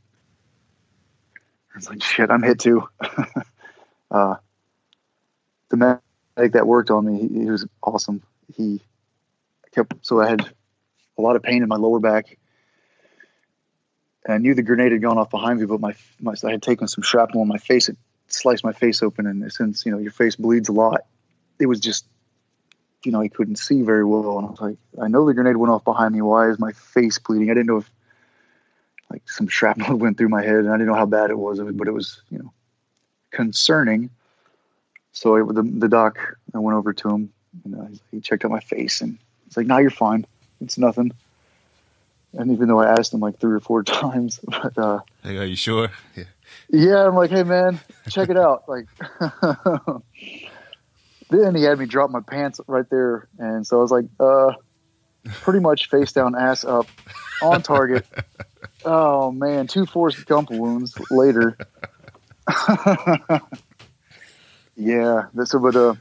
I was like, "Shit, I'm hit too." uh, the medic that worked on me, he, he was awesome. He kept so I had a lot of pain in my lower back. And I knew the grenade had gone off behind me, but my, my I had taken some shrapnel on my face. It sliced my face open, and since you know your face bleeds a lot, it was just you know I couldn't see very well. And I was like, I know the grenade went off behind me. Why is my face bleeding? I didn't know if like some shrapnel went through my head, and I didn't know how bad it was, but it was you know concerning. So I, the the doc, I went over to him, and he checked out my face, and he's like, "Now nah, you're fine." It's nothing. And even though I asked him like three or four times, but uh, hey, are you sure? Yeah. Yeah, I'm like, hey man, check it out. Like, then he had me drop my pants right there, and so I was like, uh, pretty much face down, ass up, on target. oh man, two Forrest Gump wounds later. yeah, this but uh,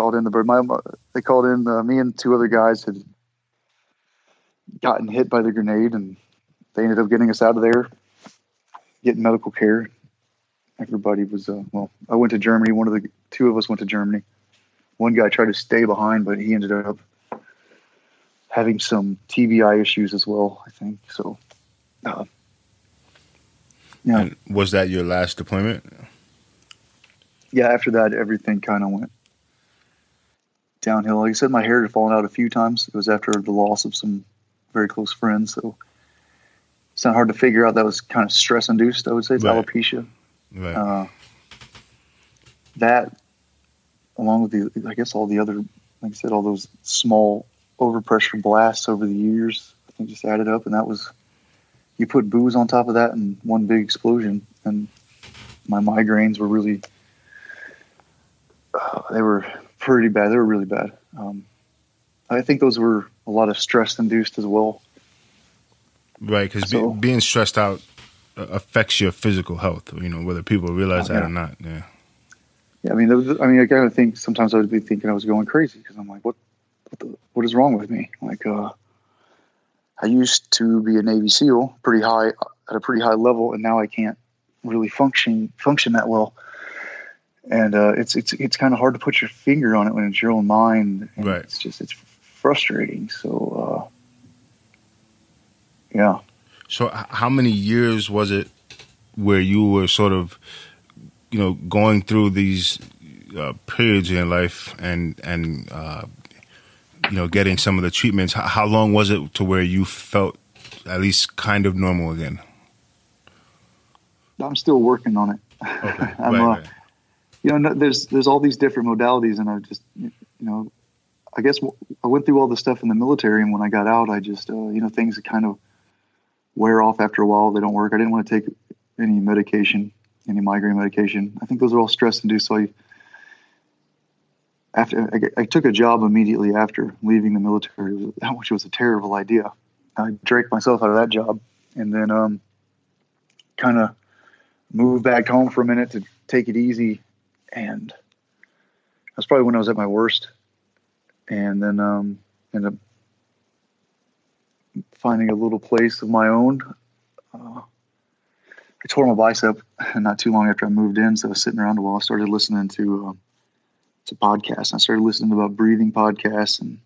called in the bird. My they called in uh, me and two other guys had gotten hit by the grenade, and they ended up getting us out of there, getting medical care. Everybody was uh, well. I went to Germany. One of the two of us went to Germany. One guy tried to stay behind, but he ended up having some TBI issues as well. I think so. Uh, yeah. And was that your last deployment? Yeah. After that, everything kind of went downhill. Like I said, my hair had fallen out a few times. It was after the loss of some very close friends, so it's not hard to figure out that was kind of stress induced. I would say it's right. alopecia. Right. Uh, that, along with the, I guess all the other, like I said, all those small overpressure blasts over the years, I think just added up, and that was you put booze on top of that and one big explosion, and my migraines were really uh, they were pretty bad. They were really bad. Um, I think those were a lot of stress induced as well. Right, because so, be, being stressed out uh, affects your physical health. You know, whether people realize oh, that or not. Yeah. Yeah, I mean, was, I mean, I kind of think sometimes I would be thinking I was going crazy because I'm like, what, what, the, what is wrong with me? Like, uh, I used to be a Navy SEAL, pretty high at a pretty high level, and now I can't really function function that well and uh, it's it's it's kind of hard to put your finger on it when it's your own mind. right. It's just it's frustrating. So uh, yeah. So how many years was it where you were sort of, you know, going through these uh, periods in your life and and uh, you know getting some of the treatments? How, how long was it to where you felt at least kind of normal again? I'm still working on it. Okay. I'm, right, uh, right you know, there's there's all these different modalities, and I just you know, I guess I went through all the stuff in the military, and when I got out, I just uh, you know things kind of wear off after a while. They don't work. I didn't want to take any medication, any migraine medication. I think those are all stress induced. So I after I, I, took a job immediately after leaving the military, which was a terrible idea. I drank myself out of that job, and then um, kind of moved back home for a minute to take it easy. And that's probably when I was at my worst. And then um, ended up finding a little place of my own. Uh, I tore my bicep not too long after I moved in, so I was sitting around a while. I started listening to um, to podcasts. I started listening about breathing podcasts and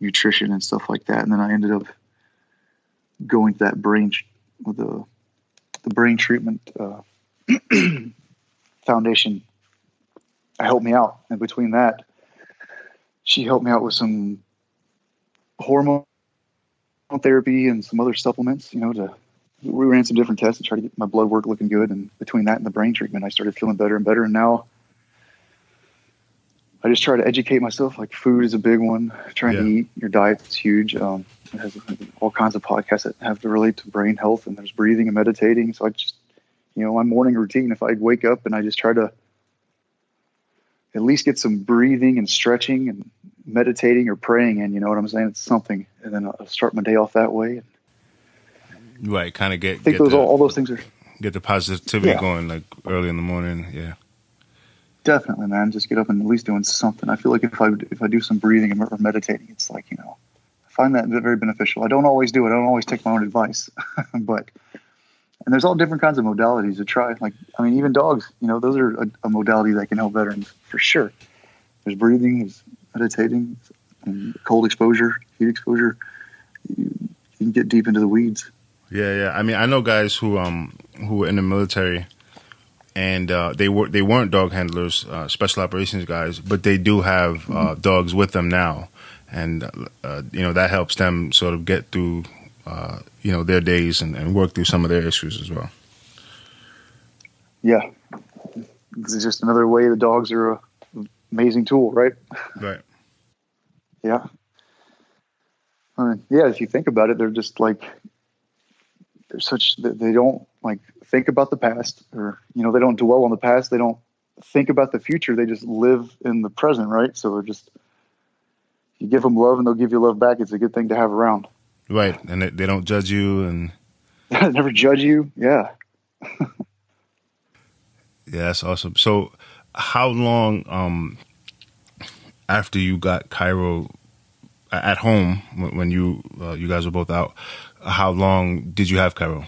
nutrition and stuff like that. And then I ended up going to that brain with the the brain treatment uh, foundation. Helped me out, and between that, she helped me out with some hormone therapy and some other supplements. You know, to we ran some different tests to try to get my blood work looking good. And between that and the brain treatment, I started feeling better and better. And now I just try to educate myself. Like food is a big one. Trying yeah. to eat your diet is huge. Um, it has all kinds of podcasts that have to relate to brain health, and there's breathing and meditating. So I just, you know, my morning routine. If I wake up and I just try to at least get some breathing and stretching and meditating or praying in, you know what I'm saying? It's something, and then I'll start my day off that way. Right, kind of get. I think get those the, all, all, those things are get the positivity yeah. going like early in the morning. Yeah. Definitely, man. Just get up and at least doing something. I feel like if I if I do some breathing or meditating, it's like you know, I find that very beneficial. I don't always do it. I don't always take my own advice, but and there's all different kinds of modalities to try. Like I mean, even dogs. You know, those are a, a modality that can help veterans for sure. There's breathing, there's meditating, cold exposure, heat exposure. You, you can get deep into the weeds. Yeah, yeah. I mean, I know guys who um who were in the military and uh, they were they weren't dog handlers, uh, special operations guys, but they do have uh, mm-hmm. dogs with them now, and uh, you know that helps them sort of get through uh, you know their days and, and, work through some of their issues as well. Yeah, this is just another way the dogs are a amazing tool, right? Right. yeah. I mean, yeah, if you think about it, they're just like they're such they don't like think about the past or you know they don't dwell on the past they don't think about the future they just live in the present right so they're just you give them love and they'll give you love back it's a good thing to have around right and they, they don't judge you and never judge you yeah yeah that's awesome so how long um after you got cairo at home when you uh, you guys were both out how long did you have cairo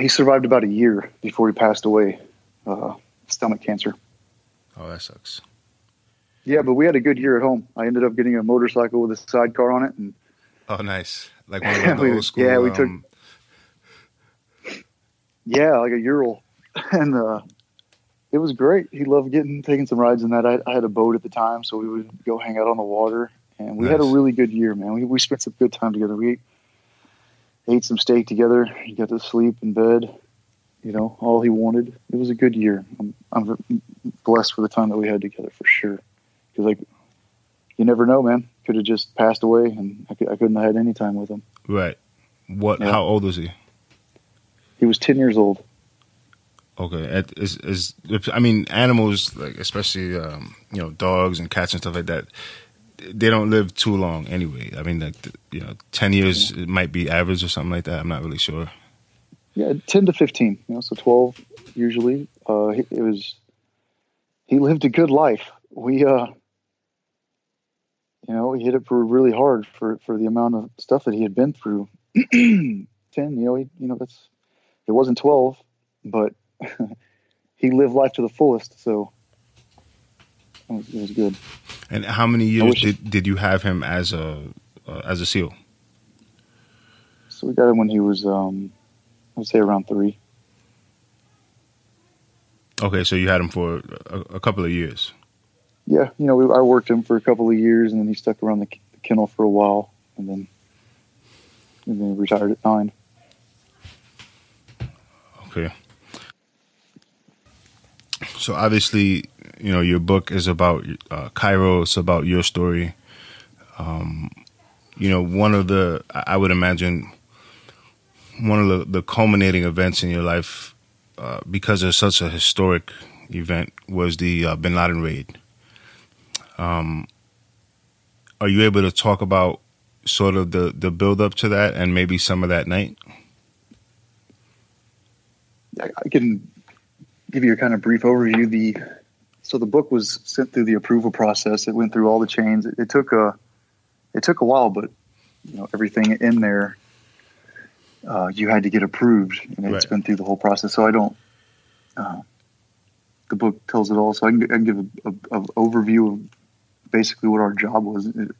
he survived about a year before he passed away, uh, stomach cancer. Oh, that sucks. Yeah, but we had a good year at home. I ended up getting a motorcycle with a sidecar on it, and oh, nice, like one of the old school. Yeah, we um, took. Yeah, like a Ural, and uh, it was great. He loved getting taking some rides in that. I, I, had a boat at the time, so we would go hang out on the water, and we nice. had a really good year, man. We we spent some good time together. We ate some steak together. He got to sleep in bed. You know, all he wanted. It was a good year. I'm, I'm blessed for the time that we had together for sure. Because like, you never know, man. Could have just passed away, and I, could, I couldn't have had any time with him. Right. What? Yeah. How old was he? He was ten years old. Okay, is is I mean animals like especially um, you know dogs and cats and stuff like that they don't live too long anyway. I mean, like you know, ten years yeah. might be average or something like that. I'm not really sure. Yeah, ten to fifteen. You know, so twelve usually. Uh, it was. He lived a good life. We, uh, you know, he hit it for really hard for for the amount of stuff that he had been through. ten, you know, he, you know, that's it wasn't twelve, but he lived life to the fullest. So it was, it was good. And how many years did, did you have him as a uh, as a SEAL? So we got him when he was, um, I would say, around three. Okay, so you had him for a, a couple of years. Yeah, you know, we, I worked him for a couple of years, and then he stuck around the, kennel for a while, and then and then retired at nine. Okay. so obviously, you know, your book is about uh, Cairo. It's about your story. Um, you know, one of the I would imagine one of the, the culminating events in your life, uh, because of such a historic event, was the uh, Bin Laden raid. Um, are you able to talk about sort of the the build up to that and maybe some of that night? I can give you a kind of brief overview. The so the book was sent through the approval process. It went through all the chains. It, it took a it took a while, but you know everything in there uh, you had to get approved, and it's right. been through the whole process. So I don't. Uh, the book tells it all, so I can, I can give a, overview of basically what our job was. It,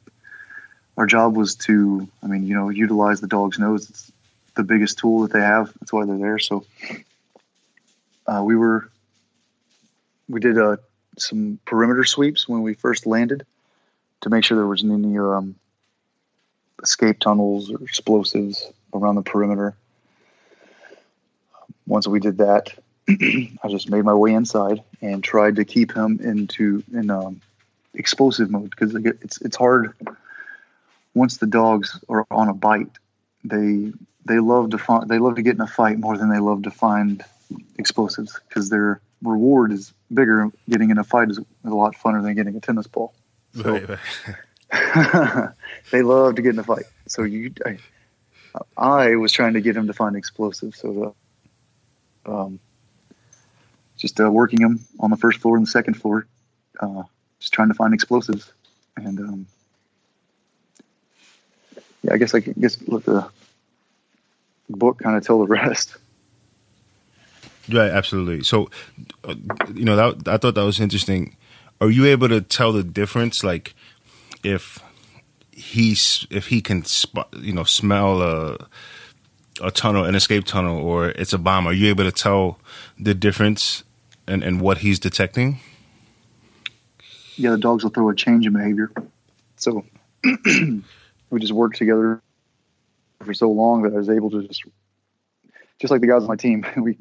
our job was to, I mean, you know, utilize the dog's nose. It's the biggest tool that they have. That's why they're there. So uh, we were, we did uh, some perimeter sweeps when we first landed to make sure there wasn't any um, escape tunnels or explosives around the perimeter. Once we did that, I just made my way inside and tried to keep him into in um, explosive mode because it's it's hard. Once the dogs are on a bite, they they love to find they love to get in a fight more than they love to find explosives because their reward is bigger. Getting in a fight is a lot funner than getting a tennis ball. So, right, right. they love to get in a fight. So you, I, I, was trying to get him to find explosives. So the, um, just uh, working him on the first floor and the second floor, uh, just trying to find explosives. And um, yeah, I guess I guess let the book kind of tell the rest. Right, absolutely. So, uh, you know, that I thought that was interesting. Are you able to tell the difference, like if he's if he can spot, you know, smell a a tunnel, an escape tunnel, or it's a bomb? Are you able to tell the difference and and what he's detecting? Yeah, the dogs will throw a change in behavior. So we just worked together for so long that I was able to just, just like the guys on my team, we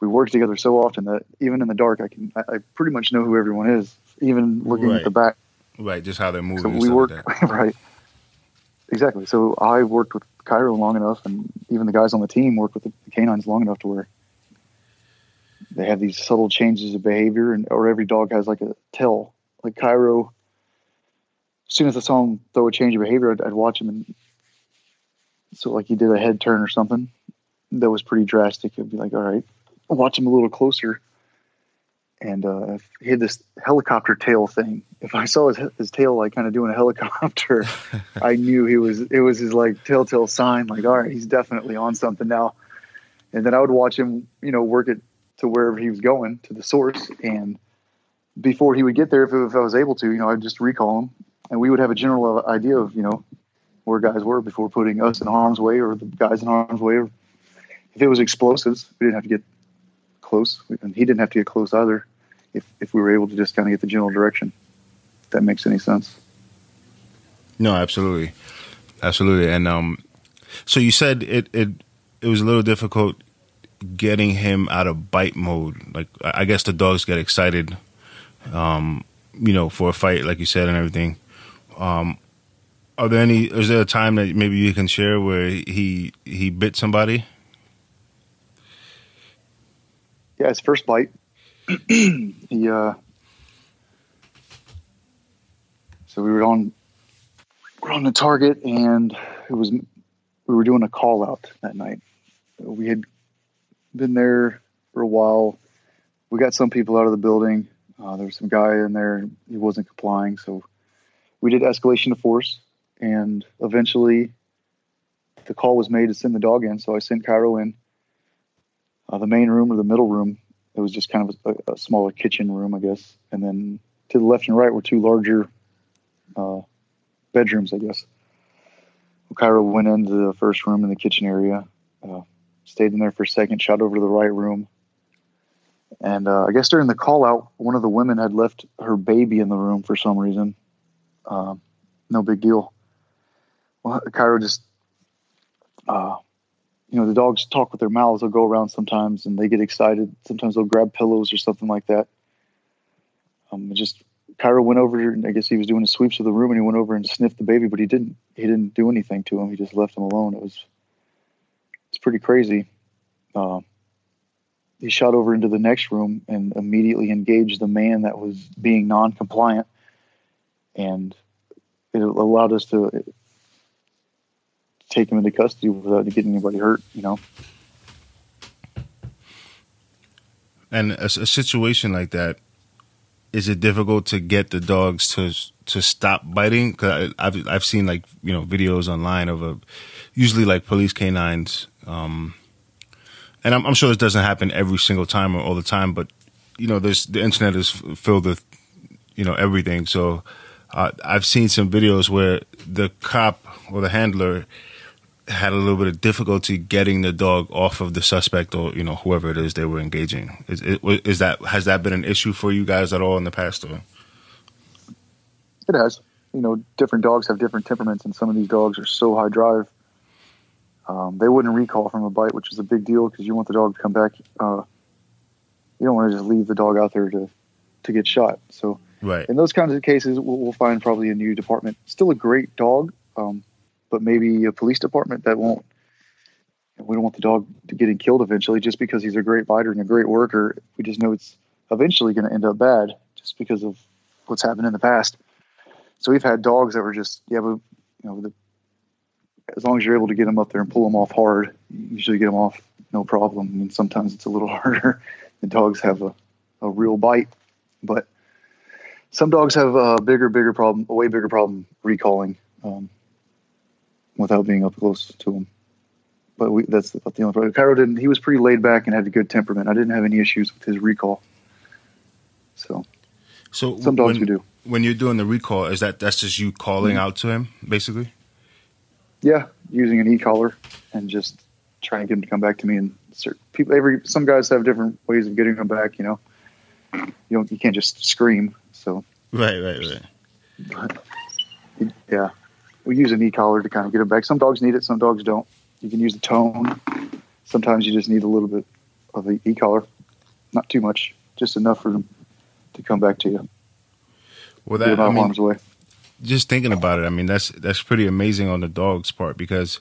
we work together so often that even in the dark, I can I, I pretty much know who everyone is, even looking right. at the back. Right, just how they're moving. So we work like right, exactly. So I worked with Cairo long enough, and even the guys on the team worked with the canines long enough to where they have these subtle changes of behavior, and or every dog has like a tell. Like Cairo, as soon as I saw him throw a change of behavior, I'd, I'd watch him, and so like he did a head turn or something that was pretty drastic. It'd be like, all right, watch him a little closer. And uh, he had this helicopter tail thing. If I saw his, his tail like kind of doing a helicopter, I knew he was. It was his like telltale sign. Like, all right, he's definitely on something now. And then I would watch him, you know, work it to wherever he was going to the source. And before he would get there, if, if I was able to, you know, I'd just recall him, and we would have a general idea of, you know, where guys were before putting us in harm's way or the guys in harm's way. If it was explosives, we didn't have to get close, and he didn't have to get close either. If if we were able to just kind of get the general direction, if that makes any sense. No, absolutely, absolutely. And um, so you said it it it was a little difficult getting him out of bite mode. Like I guess the dogs get excited, um, you know, for a fight, like you said, and everything. Um, are there any? Is there a time that maybe you can share where he he bit somebody? yeah, his first bite, he uh, so we were on we're on the target, and it was we were doing a call out that night. We had been there for a while. We got some people out of the building. Uh, there was some guy in there. He wasn't complying, so we did escalation of force, and eventually the call was made to send the dog in. So I sent Cairo in uh, the main room or the middle room. It was just kind of a, a, smaller kitchen room, I guess. And then to the left and right were two larger uh, bedrooms, I guess. Cairo went into the first room in the kitchen area, uh, stayed in there for a second, shot over to the right room. And uh, I guess during the call out, one of the women had left her baby in the room for some reason. Um, no big deal. Well, Cairo just uh, you know, the dogs talk with their mouths. They'll go around sometimes and they get excited. Sometimes they'll grab pillows or something like that. Um, just Cairo went over. And I guess he was doing the sweeps of the room and he went over and sniffed the baby, but he didn't. He didn't do anything to him. He just left him alone. It was it's pretty crazy. Uh, he shot over into the next room and immediately engaged the man that was being non-compliant, and it allowed us to take him into custody without getting anybody hurt. You know. And a, a situation like that, is it difficult to get the dogs to to stop biting? Because I've I've seen like you know videos online of a usually like police canines, um, and I'm, I'm, sure this doesn't happen every single time or all the time, but you know, there's the internet is filled with you know everything. So uh, I've seen some videos where the cop or the handler had a little bit of difficulty getting the dog off of the suspect or you know whoever it is they were engaging. Is, is that has that been an issue for you guys at all in the past? Or? It has. You know, different dogs have different temperaments, and some of these dogs are so high drive. Um, they wouldn't recall from a bite, which is a big deal because you want the dog to come back. Uh, you don't want to just leave the dog out there to to get shot. So, right. in those kinds of cases, we'll, we'll find probably a new department. Still a great dog. Um, but maybe a police department that won't. We don't want the dog to getting killed eventually just because he's a great biter and a great worker. We just know it's eventually going to end up bad just because of what's happened in the past. So we've had dogs that were just yeah, but you know, the, as long as you're able to get them up there and pull them off hard, you usually get them off no problem. I mean, sometimes it's a little harder. the dogs have a, a real bite, but some dogs have a bigger, bigger problem, a way bigger problem recalling. Um, without being up close to them. But we, that's the only problem. Cairo didn't. He was pretty laid back and had a good temperament. I didn't have any issues with his recall. So, so some dogs when, we do. When you're doing the recall, is that that's just you calling mm-hmm. out to him, basically? Yeah, using an e-collar and just trying to get him to come back to me. And certain people, every some guys have different ways of getting them back. You know, you don't you can't just scream. So right, right, right. But, yeah, we use an e-collar to kind of get them back. Some dogs need it, some dogs don't. You can use the tone. Sometimes you just need a little bit of the e-collar, not too much, just enough for them to come back to you. Well, that I mean, away. Just thinking about it, I mean that's that's pretty amazing on the dog's part because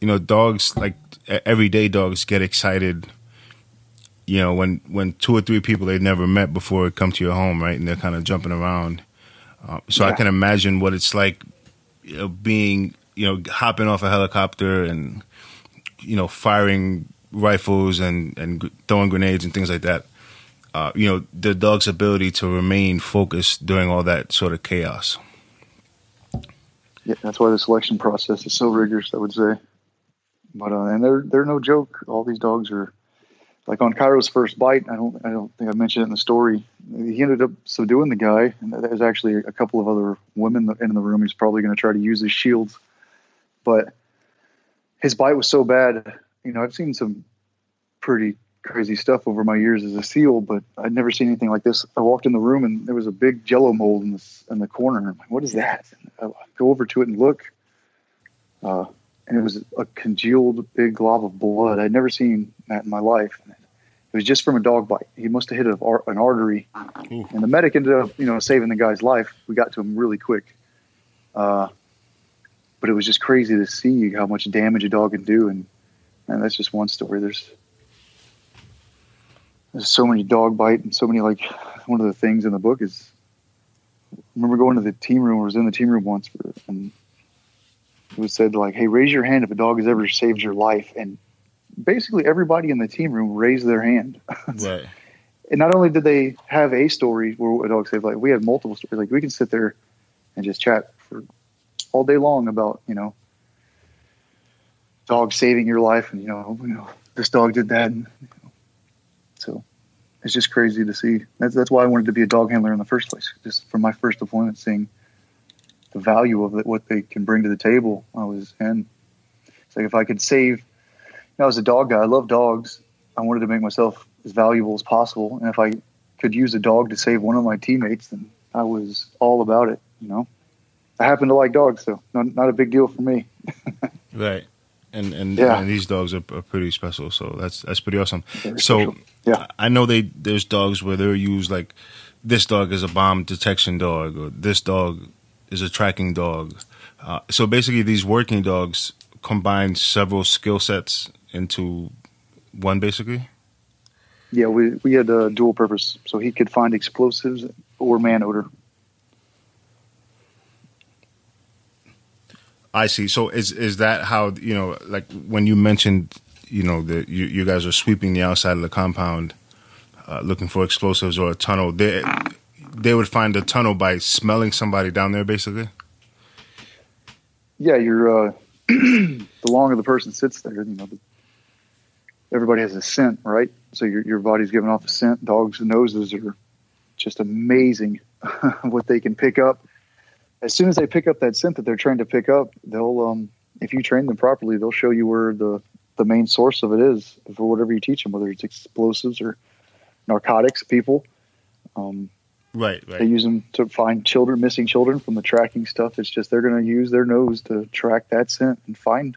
you know dogs like everyday dogs get excited. You know when when two or three people they've never met before come to your home, right, and they're kind of jumping around. Uh, so yeah. I can imagine what it's like you know, being you know hopping off a helicopter and you know firing rifles and and throwing grenades and things like that. Uh, you know the dog's ability to remain focused during all that sort of chaos. Yeah, that's why the selection process is so rigorous. I would say, but uh, and they're they're no joke. All these dogs are like on Cairo's first bite. I don't I don't think I mentioned it in the story. He ended up subduing the guy, and there's actually a couple of other women in the room. He's probably going to try to use his shields, but his bite was so bad. You know, I've seen some pretty crazy stuff over my years as a SEAL, but I'd never seen anything like this. I walked in the room and there was a big Jello mold in the in the corner. I'm like, "What is that?" I go over to it and look. Uh, and it was a congealed big glob of blood. I'd never seen that in my life. It was just from a dog bite. He must have hit an artery, Ooh. and the medic ended up, you know, saving the guy's life. We got to him really quick. Uh, but it was just crazy to see how much damage a dog can do, and and that's just one story. There's there's so many dog bite and so many like one of the things in the book is I remember going to the team room. I was in the team room once, for, and it was said like, "Hey, raise your hand if a dog has ever saved your life." And basically, everybody in the team room raised their hand. right. And not only did they have a story where a dog saved life, we had multiple stories. Like we can sit there and just chat for all day long about you know dog saving your life, and you know, you know this dog did that, and so it's just crazy to see. That's that's why I wanted to be a dog handler in the first place. Just from my first deployment, seeing the value of it, what they can bring to the table. I was and it's like if I could save. You know, I was a dog guy. I love dogs. I wanted to make myself as valuable as possible, and if I could use a dog to save one of my teammates, then I was all about it. You know, I happen to like dogs, so not not a big deal for me. right. And and, Yeah. and these dogs are, are pretty special. So that's that's pretty awesome. Very so special. Yeah. I know they there's dogs where they're used like this dog is a bomb detection dog or this dog is a tracking dog. Uh, so basically, these working dogs combine several skill sets into one. Basically, Yeah, we we had a dual purpose, so he could find explosives or man odor. I see. So is is that how you know? Like when you mentioned, you know, that you, you guys are sweeping the outside of the compound, uh, looking for explosives or a tunnel. They they would find a tunnel by smelling somebody down there, basically. Yeah, you're uh, the longer the person sits there, you know, the, everybody has a scent, right? So your your body's giving off a scent. Dogs' noses are just amazing what they can pick up. As soon as they pick up that scent that they're trained to pick up, they'll um, if you train them properly, they'll show you where the the main source of it is for whatever you teach them, whether it's explosives or narcotics. People, um, Right, they use them to find children, missing children from the tracking stuff. It's just they're going to use their nose to track that scent and find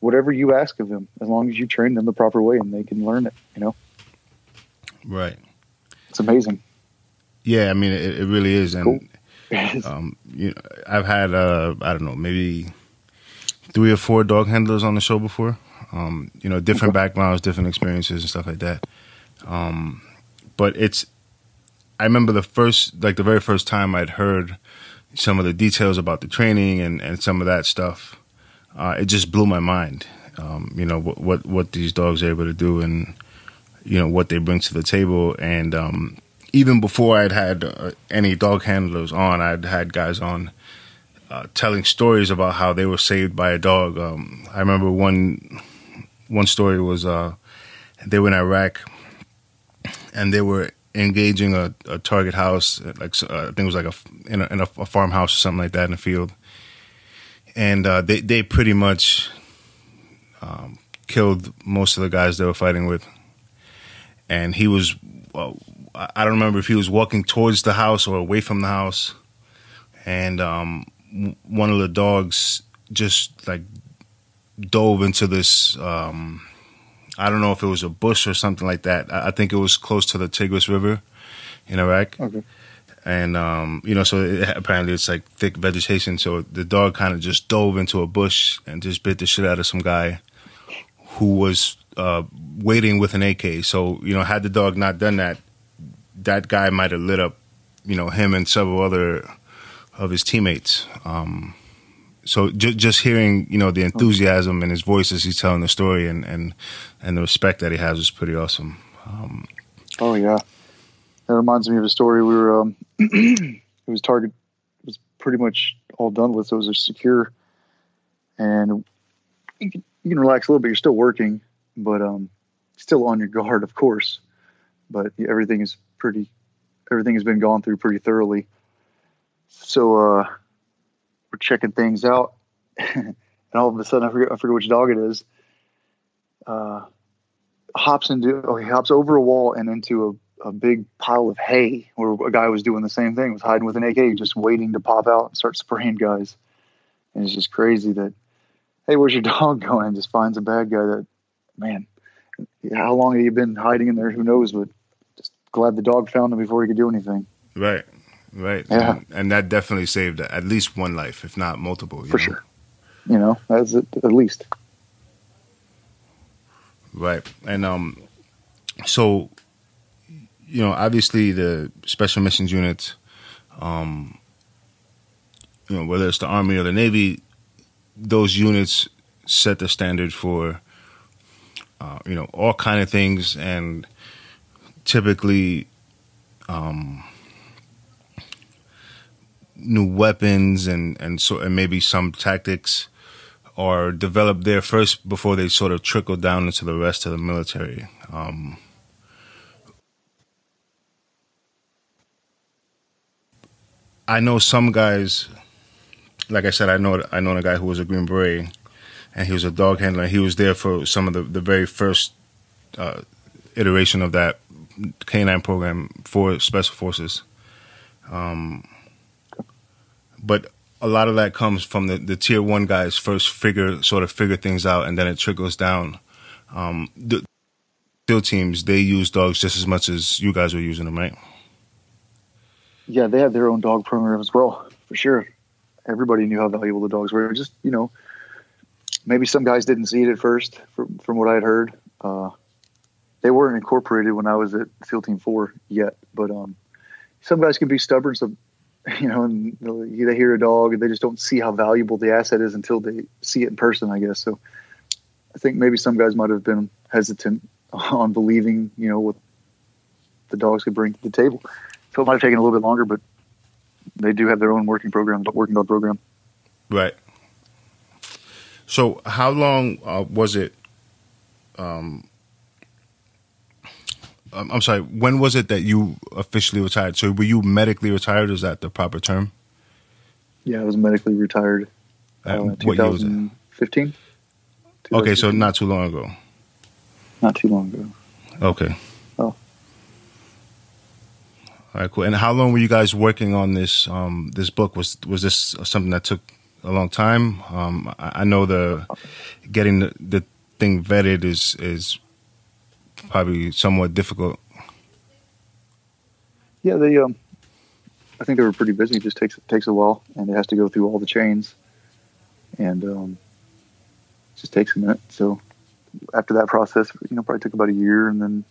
whatever you ask of them, as long as you train them the proper way and they can learn it. You know, Right. it's amazing. Yeah, I mean, it, it really is, and Cool. Um, you know, I've had uh, I don't know, maybe three or four dog handlers on the show before. Um, you know, different backgrounds, different experiences, and stuff like that. Um, but it's, I remember the first, like the very first time I'd heard some of the details about the training and, and some of that stuff. Uh, it just blew my mind. Um, you know what, what what these dogs are able to do, and you know what they bring to the table, and um, even before I'd had uh, any dog handlers on, I'd had guys on uh, telling stories about how they were saved by a dog. Um, I remember one one story was uh, they were in Iraq and they were engaging a, a target house, like uh, I think it was like a in, a in a, a farmhouse or something like that in the field, and uh, they they pretty much um, killed most of the guys they were fighting with, and he was. I don't remember if he was walking towards the house or away from the house, and um, one of the dogs just like dove into this. Um, I don't know if it was a bush or something like that. I, I think it was close to the Tigris River in Iraq, Okay. and um, you know, so it, apparently it's like thick vegetation. So the dog kind of just dove into a bush and just bit the shit out of some guy who was uh, waiting with an AK. So you know, had the dog not done that, that guy might have lit up, you know, him and several other of his teammates. Um, so ju- just hearing, you know, the enthusiasm in his voice as he's telling the story and, and, and the respect that he has is pretty awesome. Um, Oh yeah, that reminds me of a story. We were um, it was target it was pretty much all done with. So it was secure, and you can, you can relax a little bit. You're still working, but um, still on your guard, of course. But everything is pretty. Everything has been gone through pretty thoroughly. So uh, we're checking things out, and all of a sudden, I forget I forget which dog it is. Uh, hops into oh, he hops over a wall and into a, a big pile of hay where a guy was doing the same thing was hiding with an AK just waiting to pop out and start spraying guys and it's just crazy that hey where's your dog going and just finds a bad guy that man how long have you been hiding in there who knows but glad the dog found him before he could do anything right, right. Yeah. And, and that definitely saved at least one life, if not multiple. you for know? sure you know that's at least Right. And um so you know, obviously the special missions units um you know, whether it's the army or the navy, those units set the standard for uh, you know, all kind of things and typically um new weapons and and so and maybe some tactics are developed there first before they sort of trickle down into the rest of the military. Um, I know some guys, like I said, I know I know a guy who was a Green Beret, and he was a dog handler. He was there for some of the the very first uh, iteration of that canine program for special forces. Um, but a lot of that comes from the, the tier one guys first figure sort of figure things out, and then it trickles down. Um, the SEAL teams they use dogs just as much as you guys were using them, right? Yeah, they had their own dog program as well, for sure. Everybody knew how valuable the dogs were. Just you know, maybe some guys didn't see it at first, from, from what I had heard. Uh, they weren't incorporated when I was at SEAL Team Four yet, but um, some guys can be stubborn. So you know, and they hear a dog and they just don't see how valuable the asset is until they see it in person, I guess. So I think maybe some guys might have been hesitant on believing, you know, what the dogs could bring to the table. So it might have taken a little bit longer, but they do have their own working program, working dog program. Right. So how long uh, was it? Um, I'm sorry. When was it that you officially retired? So were you medically retired? Is that the proper term? Yeah, I was medically retired. Uh, what year was it? 2015. Okay, so not too long ago. Not too long ago. Okay. Oh. All right, cool. And how long were you guys working on this um, this book? Was was this something that took a long time? Um, I, I know the getting the, the thing vetted is is probably somewhat difficult. Yeah, they. Um, I think they were pretty busy. It just takes takes a while, and it has to go through all the chains, and um, it just takes a minute. So after that process, you know, probably took about a year, and then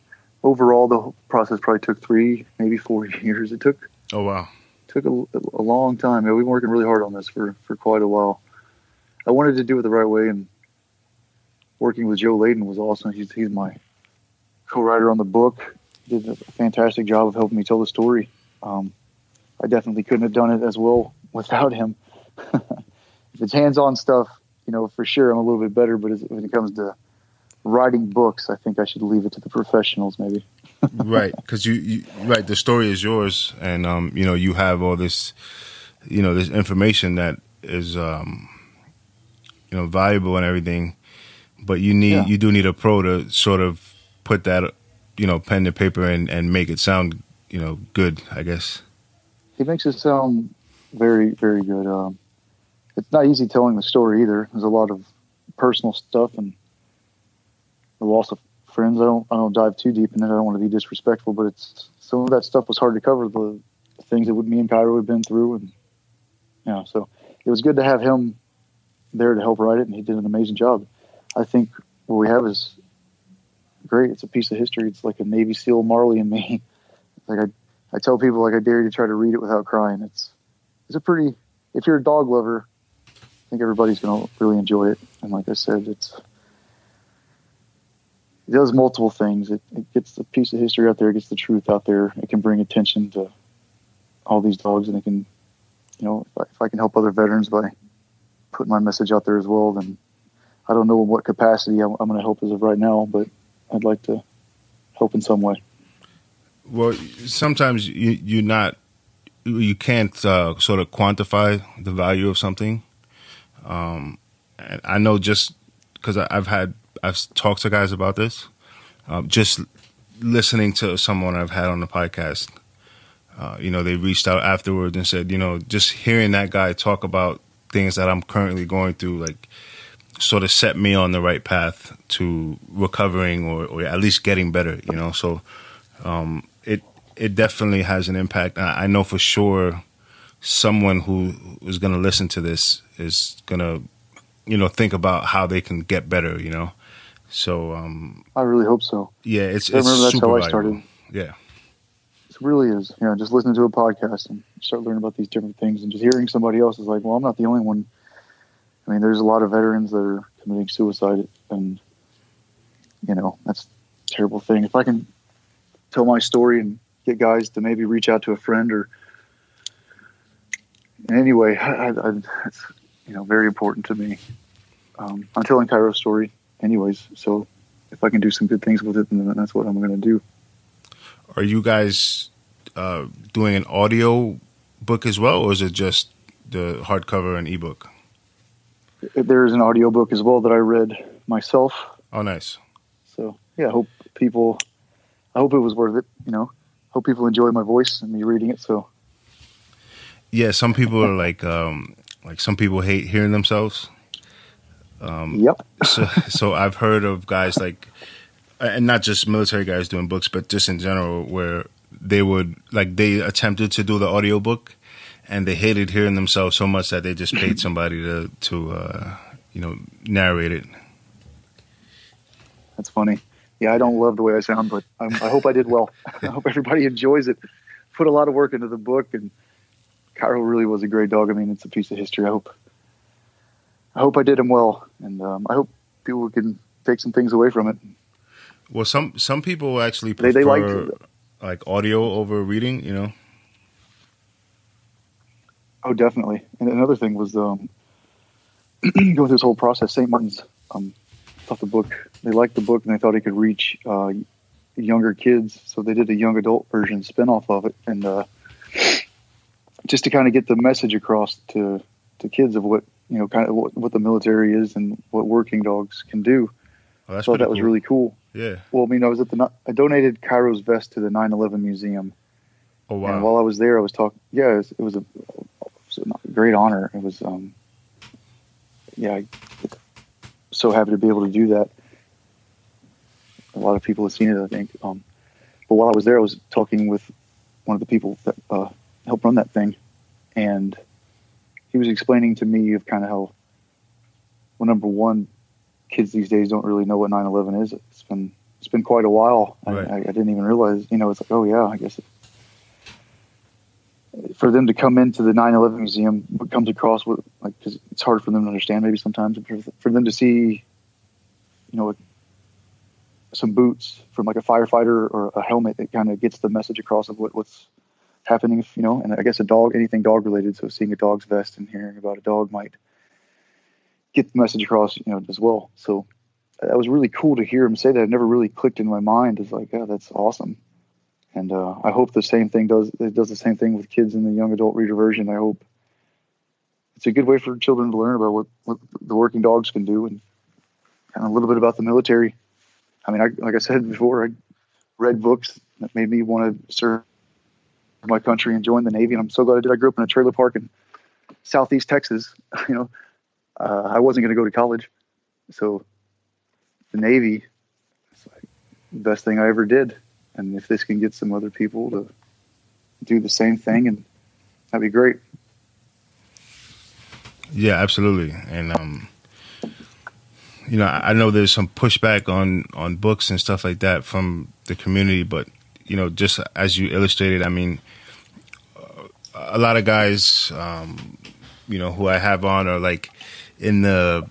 overall the whole process probably took three, maybe four years. It took Oh wow. took a, a long time. We've been working really hard on this for for quite a while. I wanted to do it the right way, and working with Joe Layden was awesome. He's he's my co-writer on the book. Did a fantastic job of helping me tell the story. Um, I definitely couldn't have done it as well without him. if it's hands-on stuff, you know, for sure I'm a little bit better. But as, when it comes to writing books, I think I should leave it to the professionals, maybe. right, because you, you right the story is yours, and um, you know you have all this, you know, this information that is um, you know valuable and everything, but you need Yeah. you do need a pro to sort of put that you know pen to paper and and make it sound you know good, I guess. He makes it sound very, very good. Um, it's not easy telling the story either. There's a lot of personal stuff and the loss of friends. I don't, I don't dive too deep in it. I don't want to be disrespectful, but it's some of that stuff was hard to cover. The things that would me and Cairo had been through, and yeah, so it was good to have him there to help write it, and he did an amazing job. I think what we have is great. It's a piece of history. It's like a Navy SEAL Marley and me. Like I, I tell people like I dare you to try to read it without crying. It's it's a pretty if you're a dog lover, I think everybody's gonna really enjoy it. And like I said, it's it does multiple things. It, it gets the piece of history out there, it gets the truth out there. It can bring attention to all these dogs, and it can, you know, if I, if I can help other veterans by putting my message out there as well, then I don't know in what capacity I'm, I'm going to help as of right now, but I'd like to help in some way. Well, sometimes you you not you can't uh, sort of quantify the value of something. Um, and I know just because I've had I've talked to guys about this. Um, just listening to someone I've had on the podcast, uh, you know, they reached out afterwards and said, you know, just hearing that guy talk about things that I'm currently going through, like, sort of set me on the right path to recovering or, or at least getting better. You know, so um, it it definitely has an impact. I, I know for sure someone who is going to listen to this is going to, you know, think about how they can get better. You know, so um, I really hope so. yeah, it's I it's remember that's how I started. Yeah, It really is. You know, just listening to a podcast and start learning about these different things and just hearing somebody else is like, well, I'm not the only one. I mean, there's a lot of veterans that are committing suicide, and you know, that's a terrible thing. If I can tell my story and get guys to maybe reach out to a friend or anyway, any I, I, it's you know very important to me. Um, I'm telling Cairo's story, anyways. So if I can do some good things with it, then that's what I'm going to do. are you guys uh, doing an audio book as well, or is it just the hardcover and ebook? There is an audiobook as well that I read myself. Oh, nice. So yeah, I hope people. I hope it was worth it. You know, hope people enjoy my voice and me reading it. So Yeah, some people are like, um, like some people hate hearing themselves. Um, yep. so, so I've heard of guys like, and not just military guys doing books, but just in general, where they would like they attempted to do the audiobook and they hated hearing themselves so much that they just paid somebody to to uh, you know narrate it. That's funny. Yeah, I don't love the way I sound, but I'm, i hope I did well. I hope everybody enjoys it. Put a lot of work into the book, and Cairo really was a great dog. I mean, it's a piece of history. I hope I hope I did him well, and um, I hope people can take some things away from it. Well, some some people actually prefer they, they like audio over reading. You know. Oh, definitely. And another thing was um, going through this whole process. St. Martin's um, thought the book. They liked the book and they thought it could reach uh, younger kids, so they did a young adult version spinoff of it, and uh, just to kind of get the message across to to kids of what you know, kind of what, what the military is and what working dogs can do. Oh, that's so that cool. was really cool. Yeah. Well, I mean, I was at the I donated Cairo's vest to the 9/11 museum. Oh wow! And while I was there, I was talking. Yeah, it was, it was, a, a, great honor. It was, um, yeah, so happy to be able to do that. A lot of people have seen it, I think. Um, but while I was there, I was talking with one of the people that uh, helped run that thing, and he was explaining to me of kind of how, well, number one, kids these days don't really know what 9/11 is. It's been it's been quite a while. Right. I, I, didn't even realize. You know, it's like, oh yeah, I guess. It, for them to come into the 9/11 museum, what comes across with like, cause it's hard for them to understand maybe sometimes. For, them to see, you know, some boots from like a firefighter or a helmet, it kind of gets the message across of what, what's happening if you know? And i guess a dog anything dog related so seeing a dog's vest and hearing about a dog might get the message across you know as well. So uh, that was really cool to hear him say that. It never really clicked in my mind it's like yeah that's awesome and uh, i hope the same thing does it does the same thing with kids in the young adult reader version i hope it's a good way for children to learn about what, what the working dogs can do and a little bit about the military i mean I, like i said before i read books that made me want to serve my country and joined the Navy. And I'm so glad I did. I grew up in a trailer park in Southeast Texas. You know, uh, I wasn't going to go to college, so the Navy is like the best thing I ever did. And if this can get some other people to do the same thing, and that'd be great. Yeah, absolutely. And um, you know, I know there's some pushback on on books and stuff like that from the community, but you know, just as you illustrated, I mean, a lot of guys, um, you know, who I have on are like in the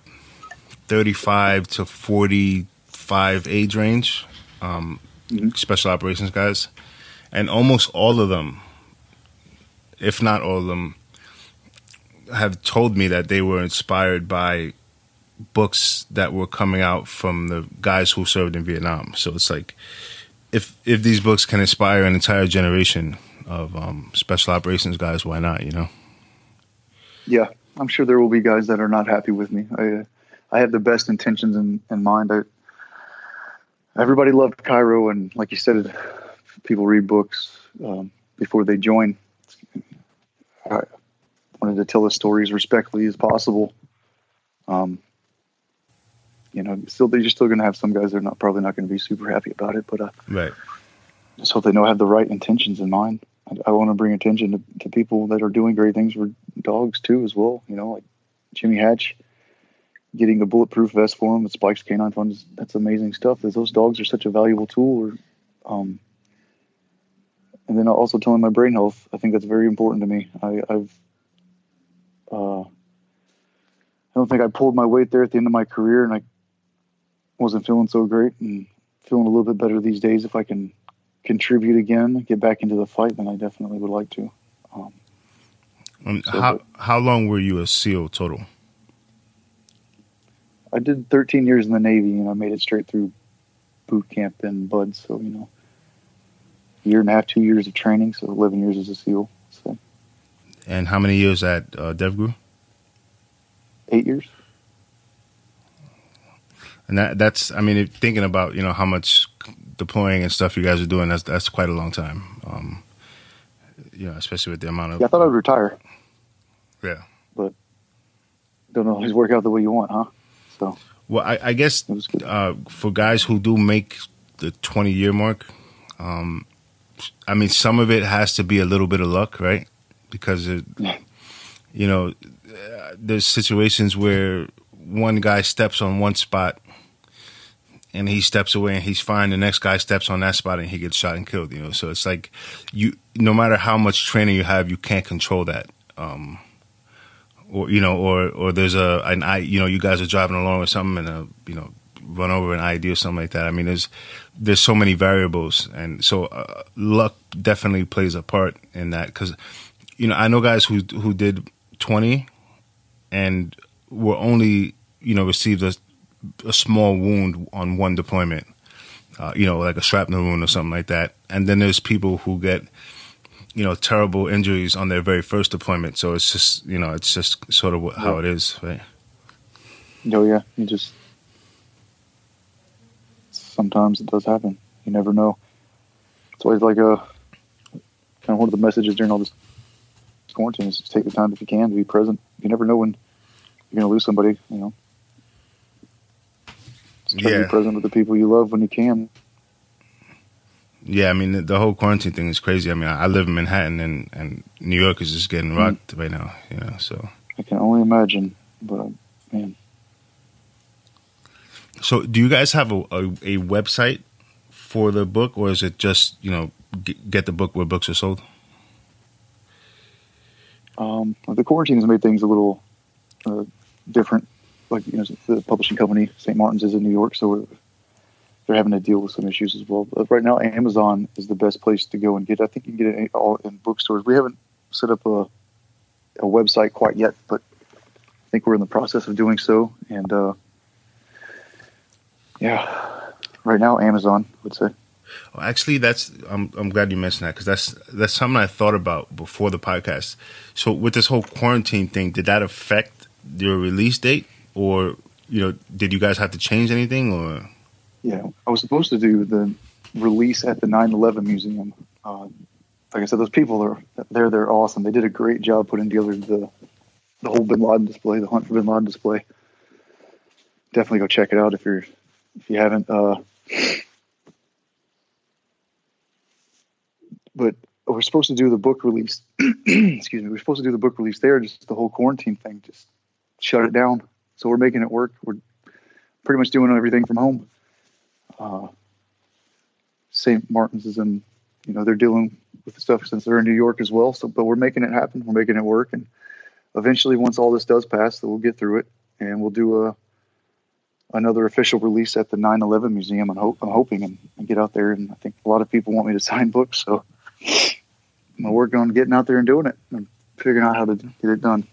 35 to 45 age range, um, mm-hmm. special operations guys. And almost all of them, if not all of them, have told me that they were inspired by books that were coming out from the guys who served in Vietnam. So it's like, if if these books can inspire an entire generation of um, special operations guys, why not? You know. Yeah, I'm sure there will be guys that are not happy with me. I I have the best intentions in, in mind. I, everybody loved Cairo, and like you said, people read books um, before they join. I wanted to tell the story as respectfully as possible. Um, you know, still you're still going to have some guys that are not probably not going to be super happy about it, but uh, right. Just hope they know I have the right intentions in mind. I, I want to bring attention to, to people that are doing great things for dogs too, as well. You know, like Jimmy Hatch getting a bulletproof vest for them, with Spike's K9 Funds. That's amazing stuff. Those dogs are such a valuable tool. Or, um, and then also telling my brain health. I think that's very important to me. I, I've uh, I don't think I pulled my weight there at the end of my career, and I wasn't feeling so great, and feeling a little bit better these days. If I can contribute again, get back into the fight, then I definitely would like to. Um, um, so how but, how long were you a SEAL total? I did 13 years in the Navy, and I made it straight through boot camp and BUD/S. So you know, year and a half, two years of training, so 11 years as a SEAL. So. And how many years at uh, DevGru? Eight years. And that, that's, I mean, thinking about you know how much deploying and stuff you guys are doing, that's that's quite a long time. Um, you know, especially with the amount of. Yeah, I thought I'd retire. Yeah. But don't always work out the way you want, huh? So. Well, I, I guess uh, for guys who do make the 20 year mark, um, I mean, some of it has to be a little bit of luck, right? Because, it, you know, there's situations where one guy steps on one spot and he steps away and he's fine. The next guy steps on that spot and he gets shot and killed. You know, so it's like you, no matter how much training you have, you can't control that. Um, or you know, or or there's a an I, you know, you guys are driving along or something and a you know run over an IED or something like that. I mean, there's there's so many variables, and so uh, luck definitely plays a part in that because you know I know guys who who did 20 and were only you know received a, a small wound on one deployment, uh, you know, like a shrapnel wound or something like that, and then there's people who get you know terrible injuries on their very first deployment. So it's just you know it's just sort of how it is, right? Oh yeah, you just sometimes it does happen. You never know. It's always like a kind of one of the messages during all this quarantine is just take the time if you can to be present. You never know when you're going to lose somebody. You know, just try Yeah. to be present with the people you love when you can. Yeah, I mean the, the whole quarantine thing is crazy. I mean, I, live in Manhattan, and and New York is just getting rocked right now. You know, so I can only imagine, but uh, man, so do you guys have a, a, a website for the book, or is it just you know g- get the book where books are sold? um, the quarantine has made things a little uh, different. Like you know, the publishing company St. Martin's is in New York, so we're, they're having to deal with some issues as well. But right now, Amazon is the best place to go and get. I think you can get it all in bookstores. We haven't set up a a website quite yet, but I think we're in the process of doing so. And uh, yeah, right now, Amazon I would say. Well, actually, that's I'm I'm glad you mentioned that because that's that's something I thought about before the podcast. So with this whole quarantine thing, did that affect your release date, or you know, did you guys have to change anything, or Yeah, I was supposed to do the release at the 9/11 museum. Uh, like I said, those people are they're they're awesome. They did a great job putting together the the whole Bin Laden display, the Hunt for Bin Laden display. Definitely go check it out if you're if you haven't. Uh, but we're supposed to do the book release. excuse me. We're supposed to do the book release there. Just the whole quarantine thing just shut it down. So we're making it work. We're pretty much doing everything from home uh, St. Martin's is in, you know, they're dealing with the stuff since they're in New York as well. So, but we're making it happen. We're making it work, and eventually, once all this does pass, we'll get through it, and we'll do a another official release at the 9/11 Museum. I'm, hope, I'm hoping and, and get out there, and I think a lot of people want me to sign books, so I'm working on getting out there and doing it and figuring out how to get it done.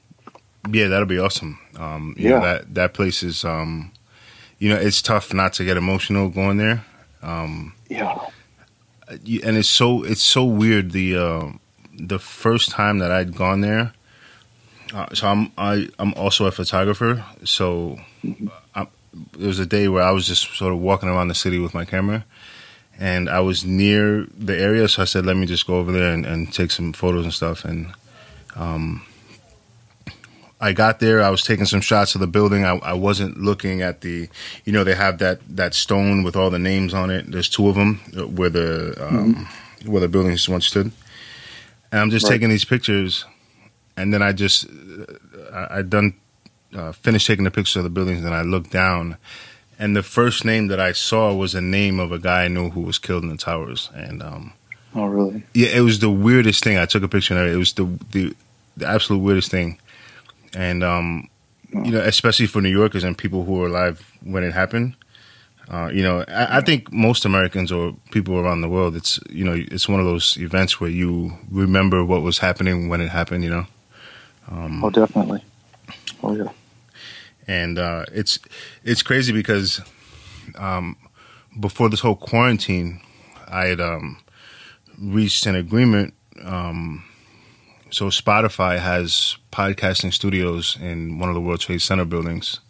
yeah, that'll be awesome. Um, you know, Yeah. that that place is, um, you know, it's tough not to get emotional going there. Um, Yeah, and it's so it's so weird. The uh, the first time that I'd gone there, uh, so I'm I I'm also a photographer. So I, there was a day where I was just sort of walking around the city with my camera, and I was near the area. So I said, let me just go over there and, and take some photos and stuff. And um, I got there. I was taking some shots of the building. I, I wasn't looking at the, you know, they have that that stone with all the names on it. There's two of them where the um, where the buildings once stood. And I'm just Right. taking these pictures, and then I just I, I done uh, finished taking the pictures of the buildings, and I looked down, and the first name that I saw was a name of a guy I knew who was killed in the towers, and um, oh really? yeah, it was the weirdest thing. I took a picture of it. It was the the, the absolute weirdest thing, and um, you know, especially for New Yorkers and people who were alive when it happened. Uh, you know, I, I think most Americans or people around the world, it's you know, it's one of those events where you remember what was happening when it happened. You know, um, Oh, definitely. Oh yeah. and uh, it's it's crazy because um, before this whole quarantine, I had um, reached an agreement. Um, so Spotify has podcasting studios in one of the World Trade Center buildings.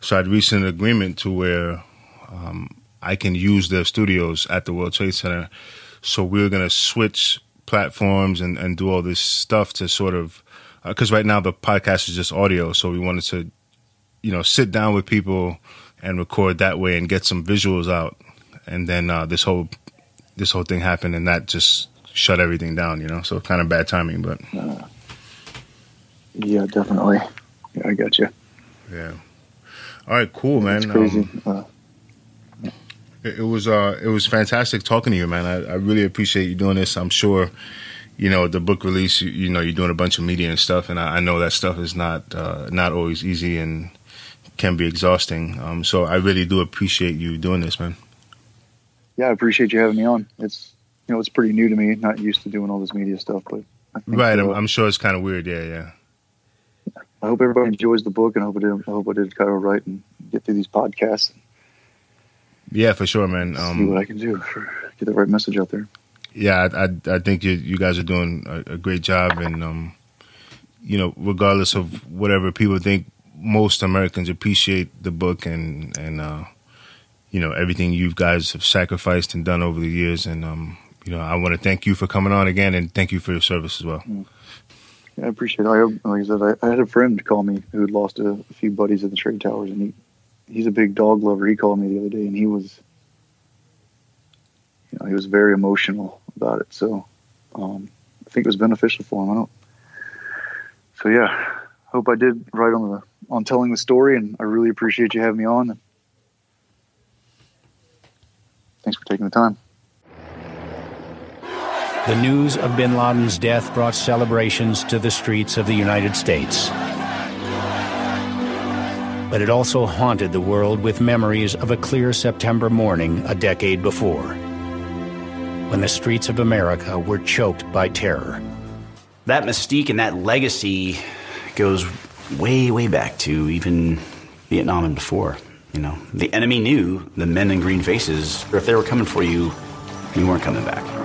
So I'd reached an agreement to where um, I can use their studios at the World Trade Center. So we are going to switch platforms and, and do all this stuff to sort of because uh, right now the podcast is just audio, so we wanted to, you know, sit down with people and record that way and get some visuals out, and then uh, this whole this whole thing happened, and that just shut everything down. You know, so kind of bad timing, but yeah, definitely. Yeah, I got you. Yeah. All right, cool, man. Crazy. Um, uh, it, it, was uh, it was fantastic talking to you, man. I, I really appreciate you doing this. I'm sure you know the book release you, you, know you're doing a bunch of media and stuff and i, I know that stuff is not uh, not always easy and can be exhausting um, so i really do appreciate you doing this man yeah i appreciate you having me on it's you know it's pretty new to me not used to doing all this media stuff but right I'm, I'm, sure it's kind of weird yeah yeah i hope everybody enjoys the book and i hope it did, i hope i did kind of right and get through these podcasts. Yeah for sure man. Um, see what i can do for get the right message out there. Yeah, I, I, I think you, you guys are doing a, a great job, and um, you know, regardless of whatever people think, most Americans appreciate the book and and uh, you know everything you guys have sacrificed and done over the years, and um, you know, I want to thank you for coming on again, and thank you for your service as well. Yeah, I appreciate it. I, like I said, I, I had a friend call me who had lost a, a few buddies at the trade towers, and he he's a big dog lover. He called me the other day, and he was you know, he was very emotional about it. So um, I think it was beneficial for him. I don't. So yeah, hope I did right on the on telling the story, and I really appreciate you having me on. Thanks for taking the time. The news of bin Laden's death brought celebrations to the streets of the United States. But it also haunted the world with memories of a clear September morning a decade before when the streets of America were choked by terror. That mystique and that legacy goes way, way back to even Vietnam and before. You know, the enemy knew the men in green faces, if they were coming for you, you weren't coming back.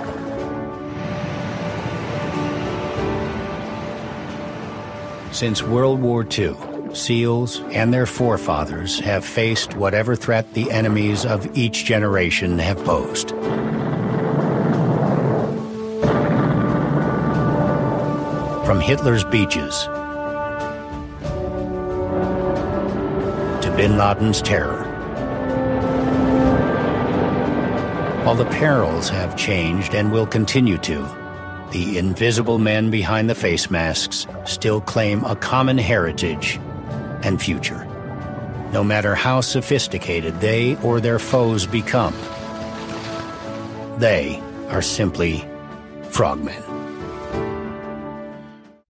Since World War II, SEALs and their forefathers have faced whatever threat the enemies of each generation have posed. From Hitler's beaches to bin Laden's terror. While the perils have changed and will continue to, the invisible men behind the face masks still claim a common heritage and future. No matter how sophisticated they or their foes become, they are simply frogmen.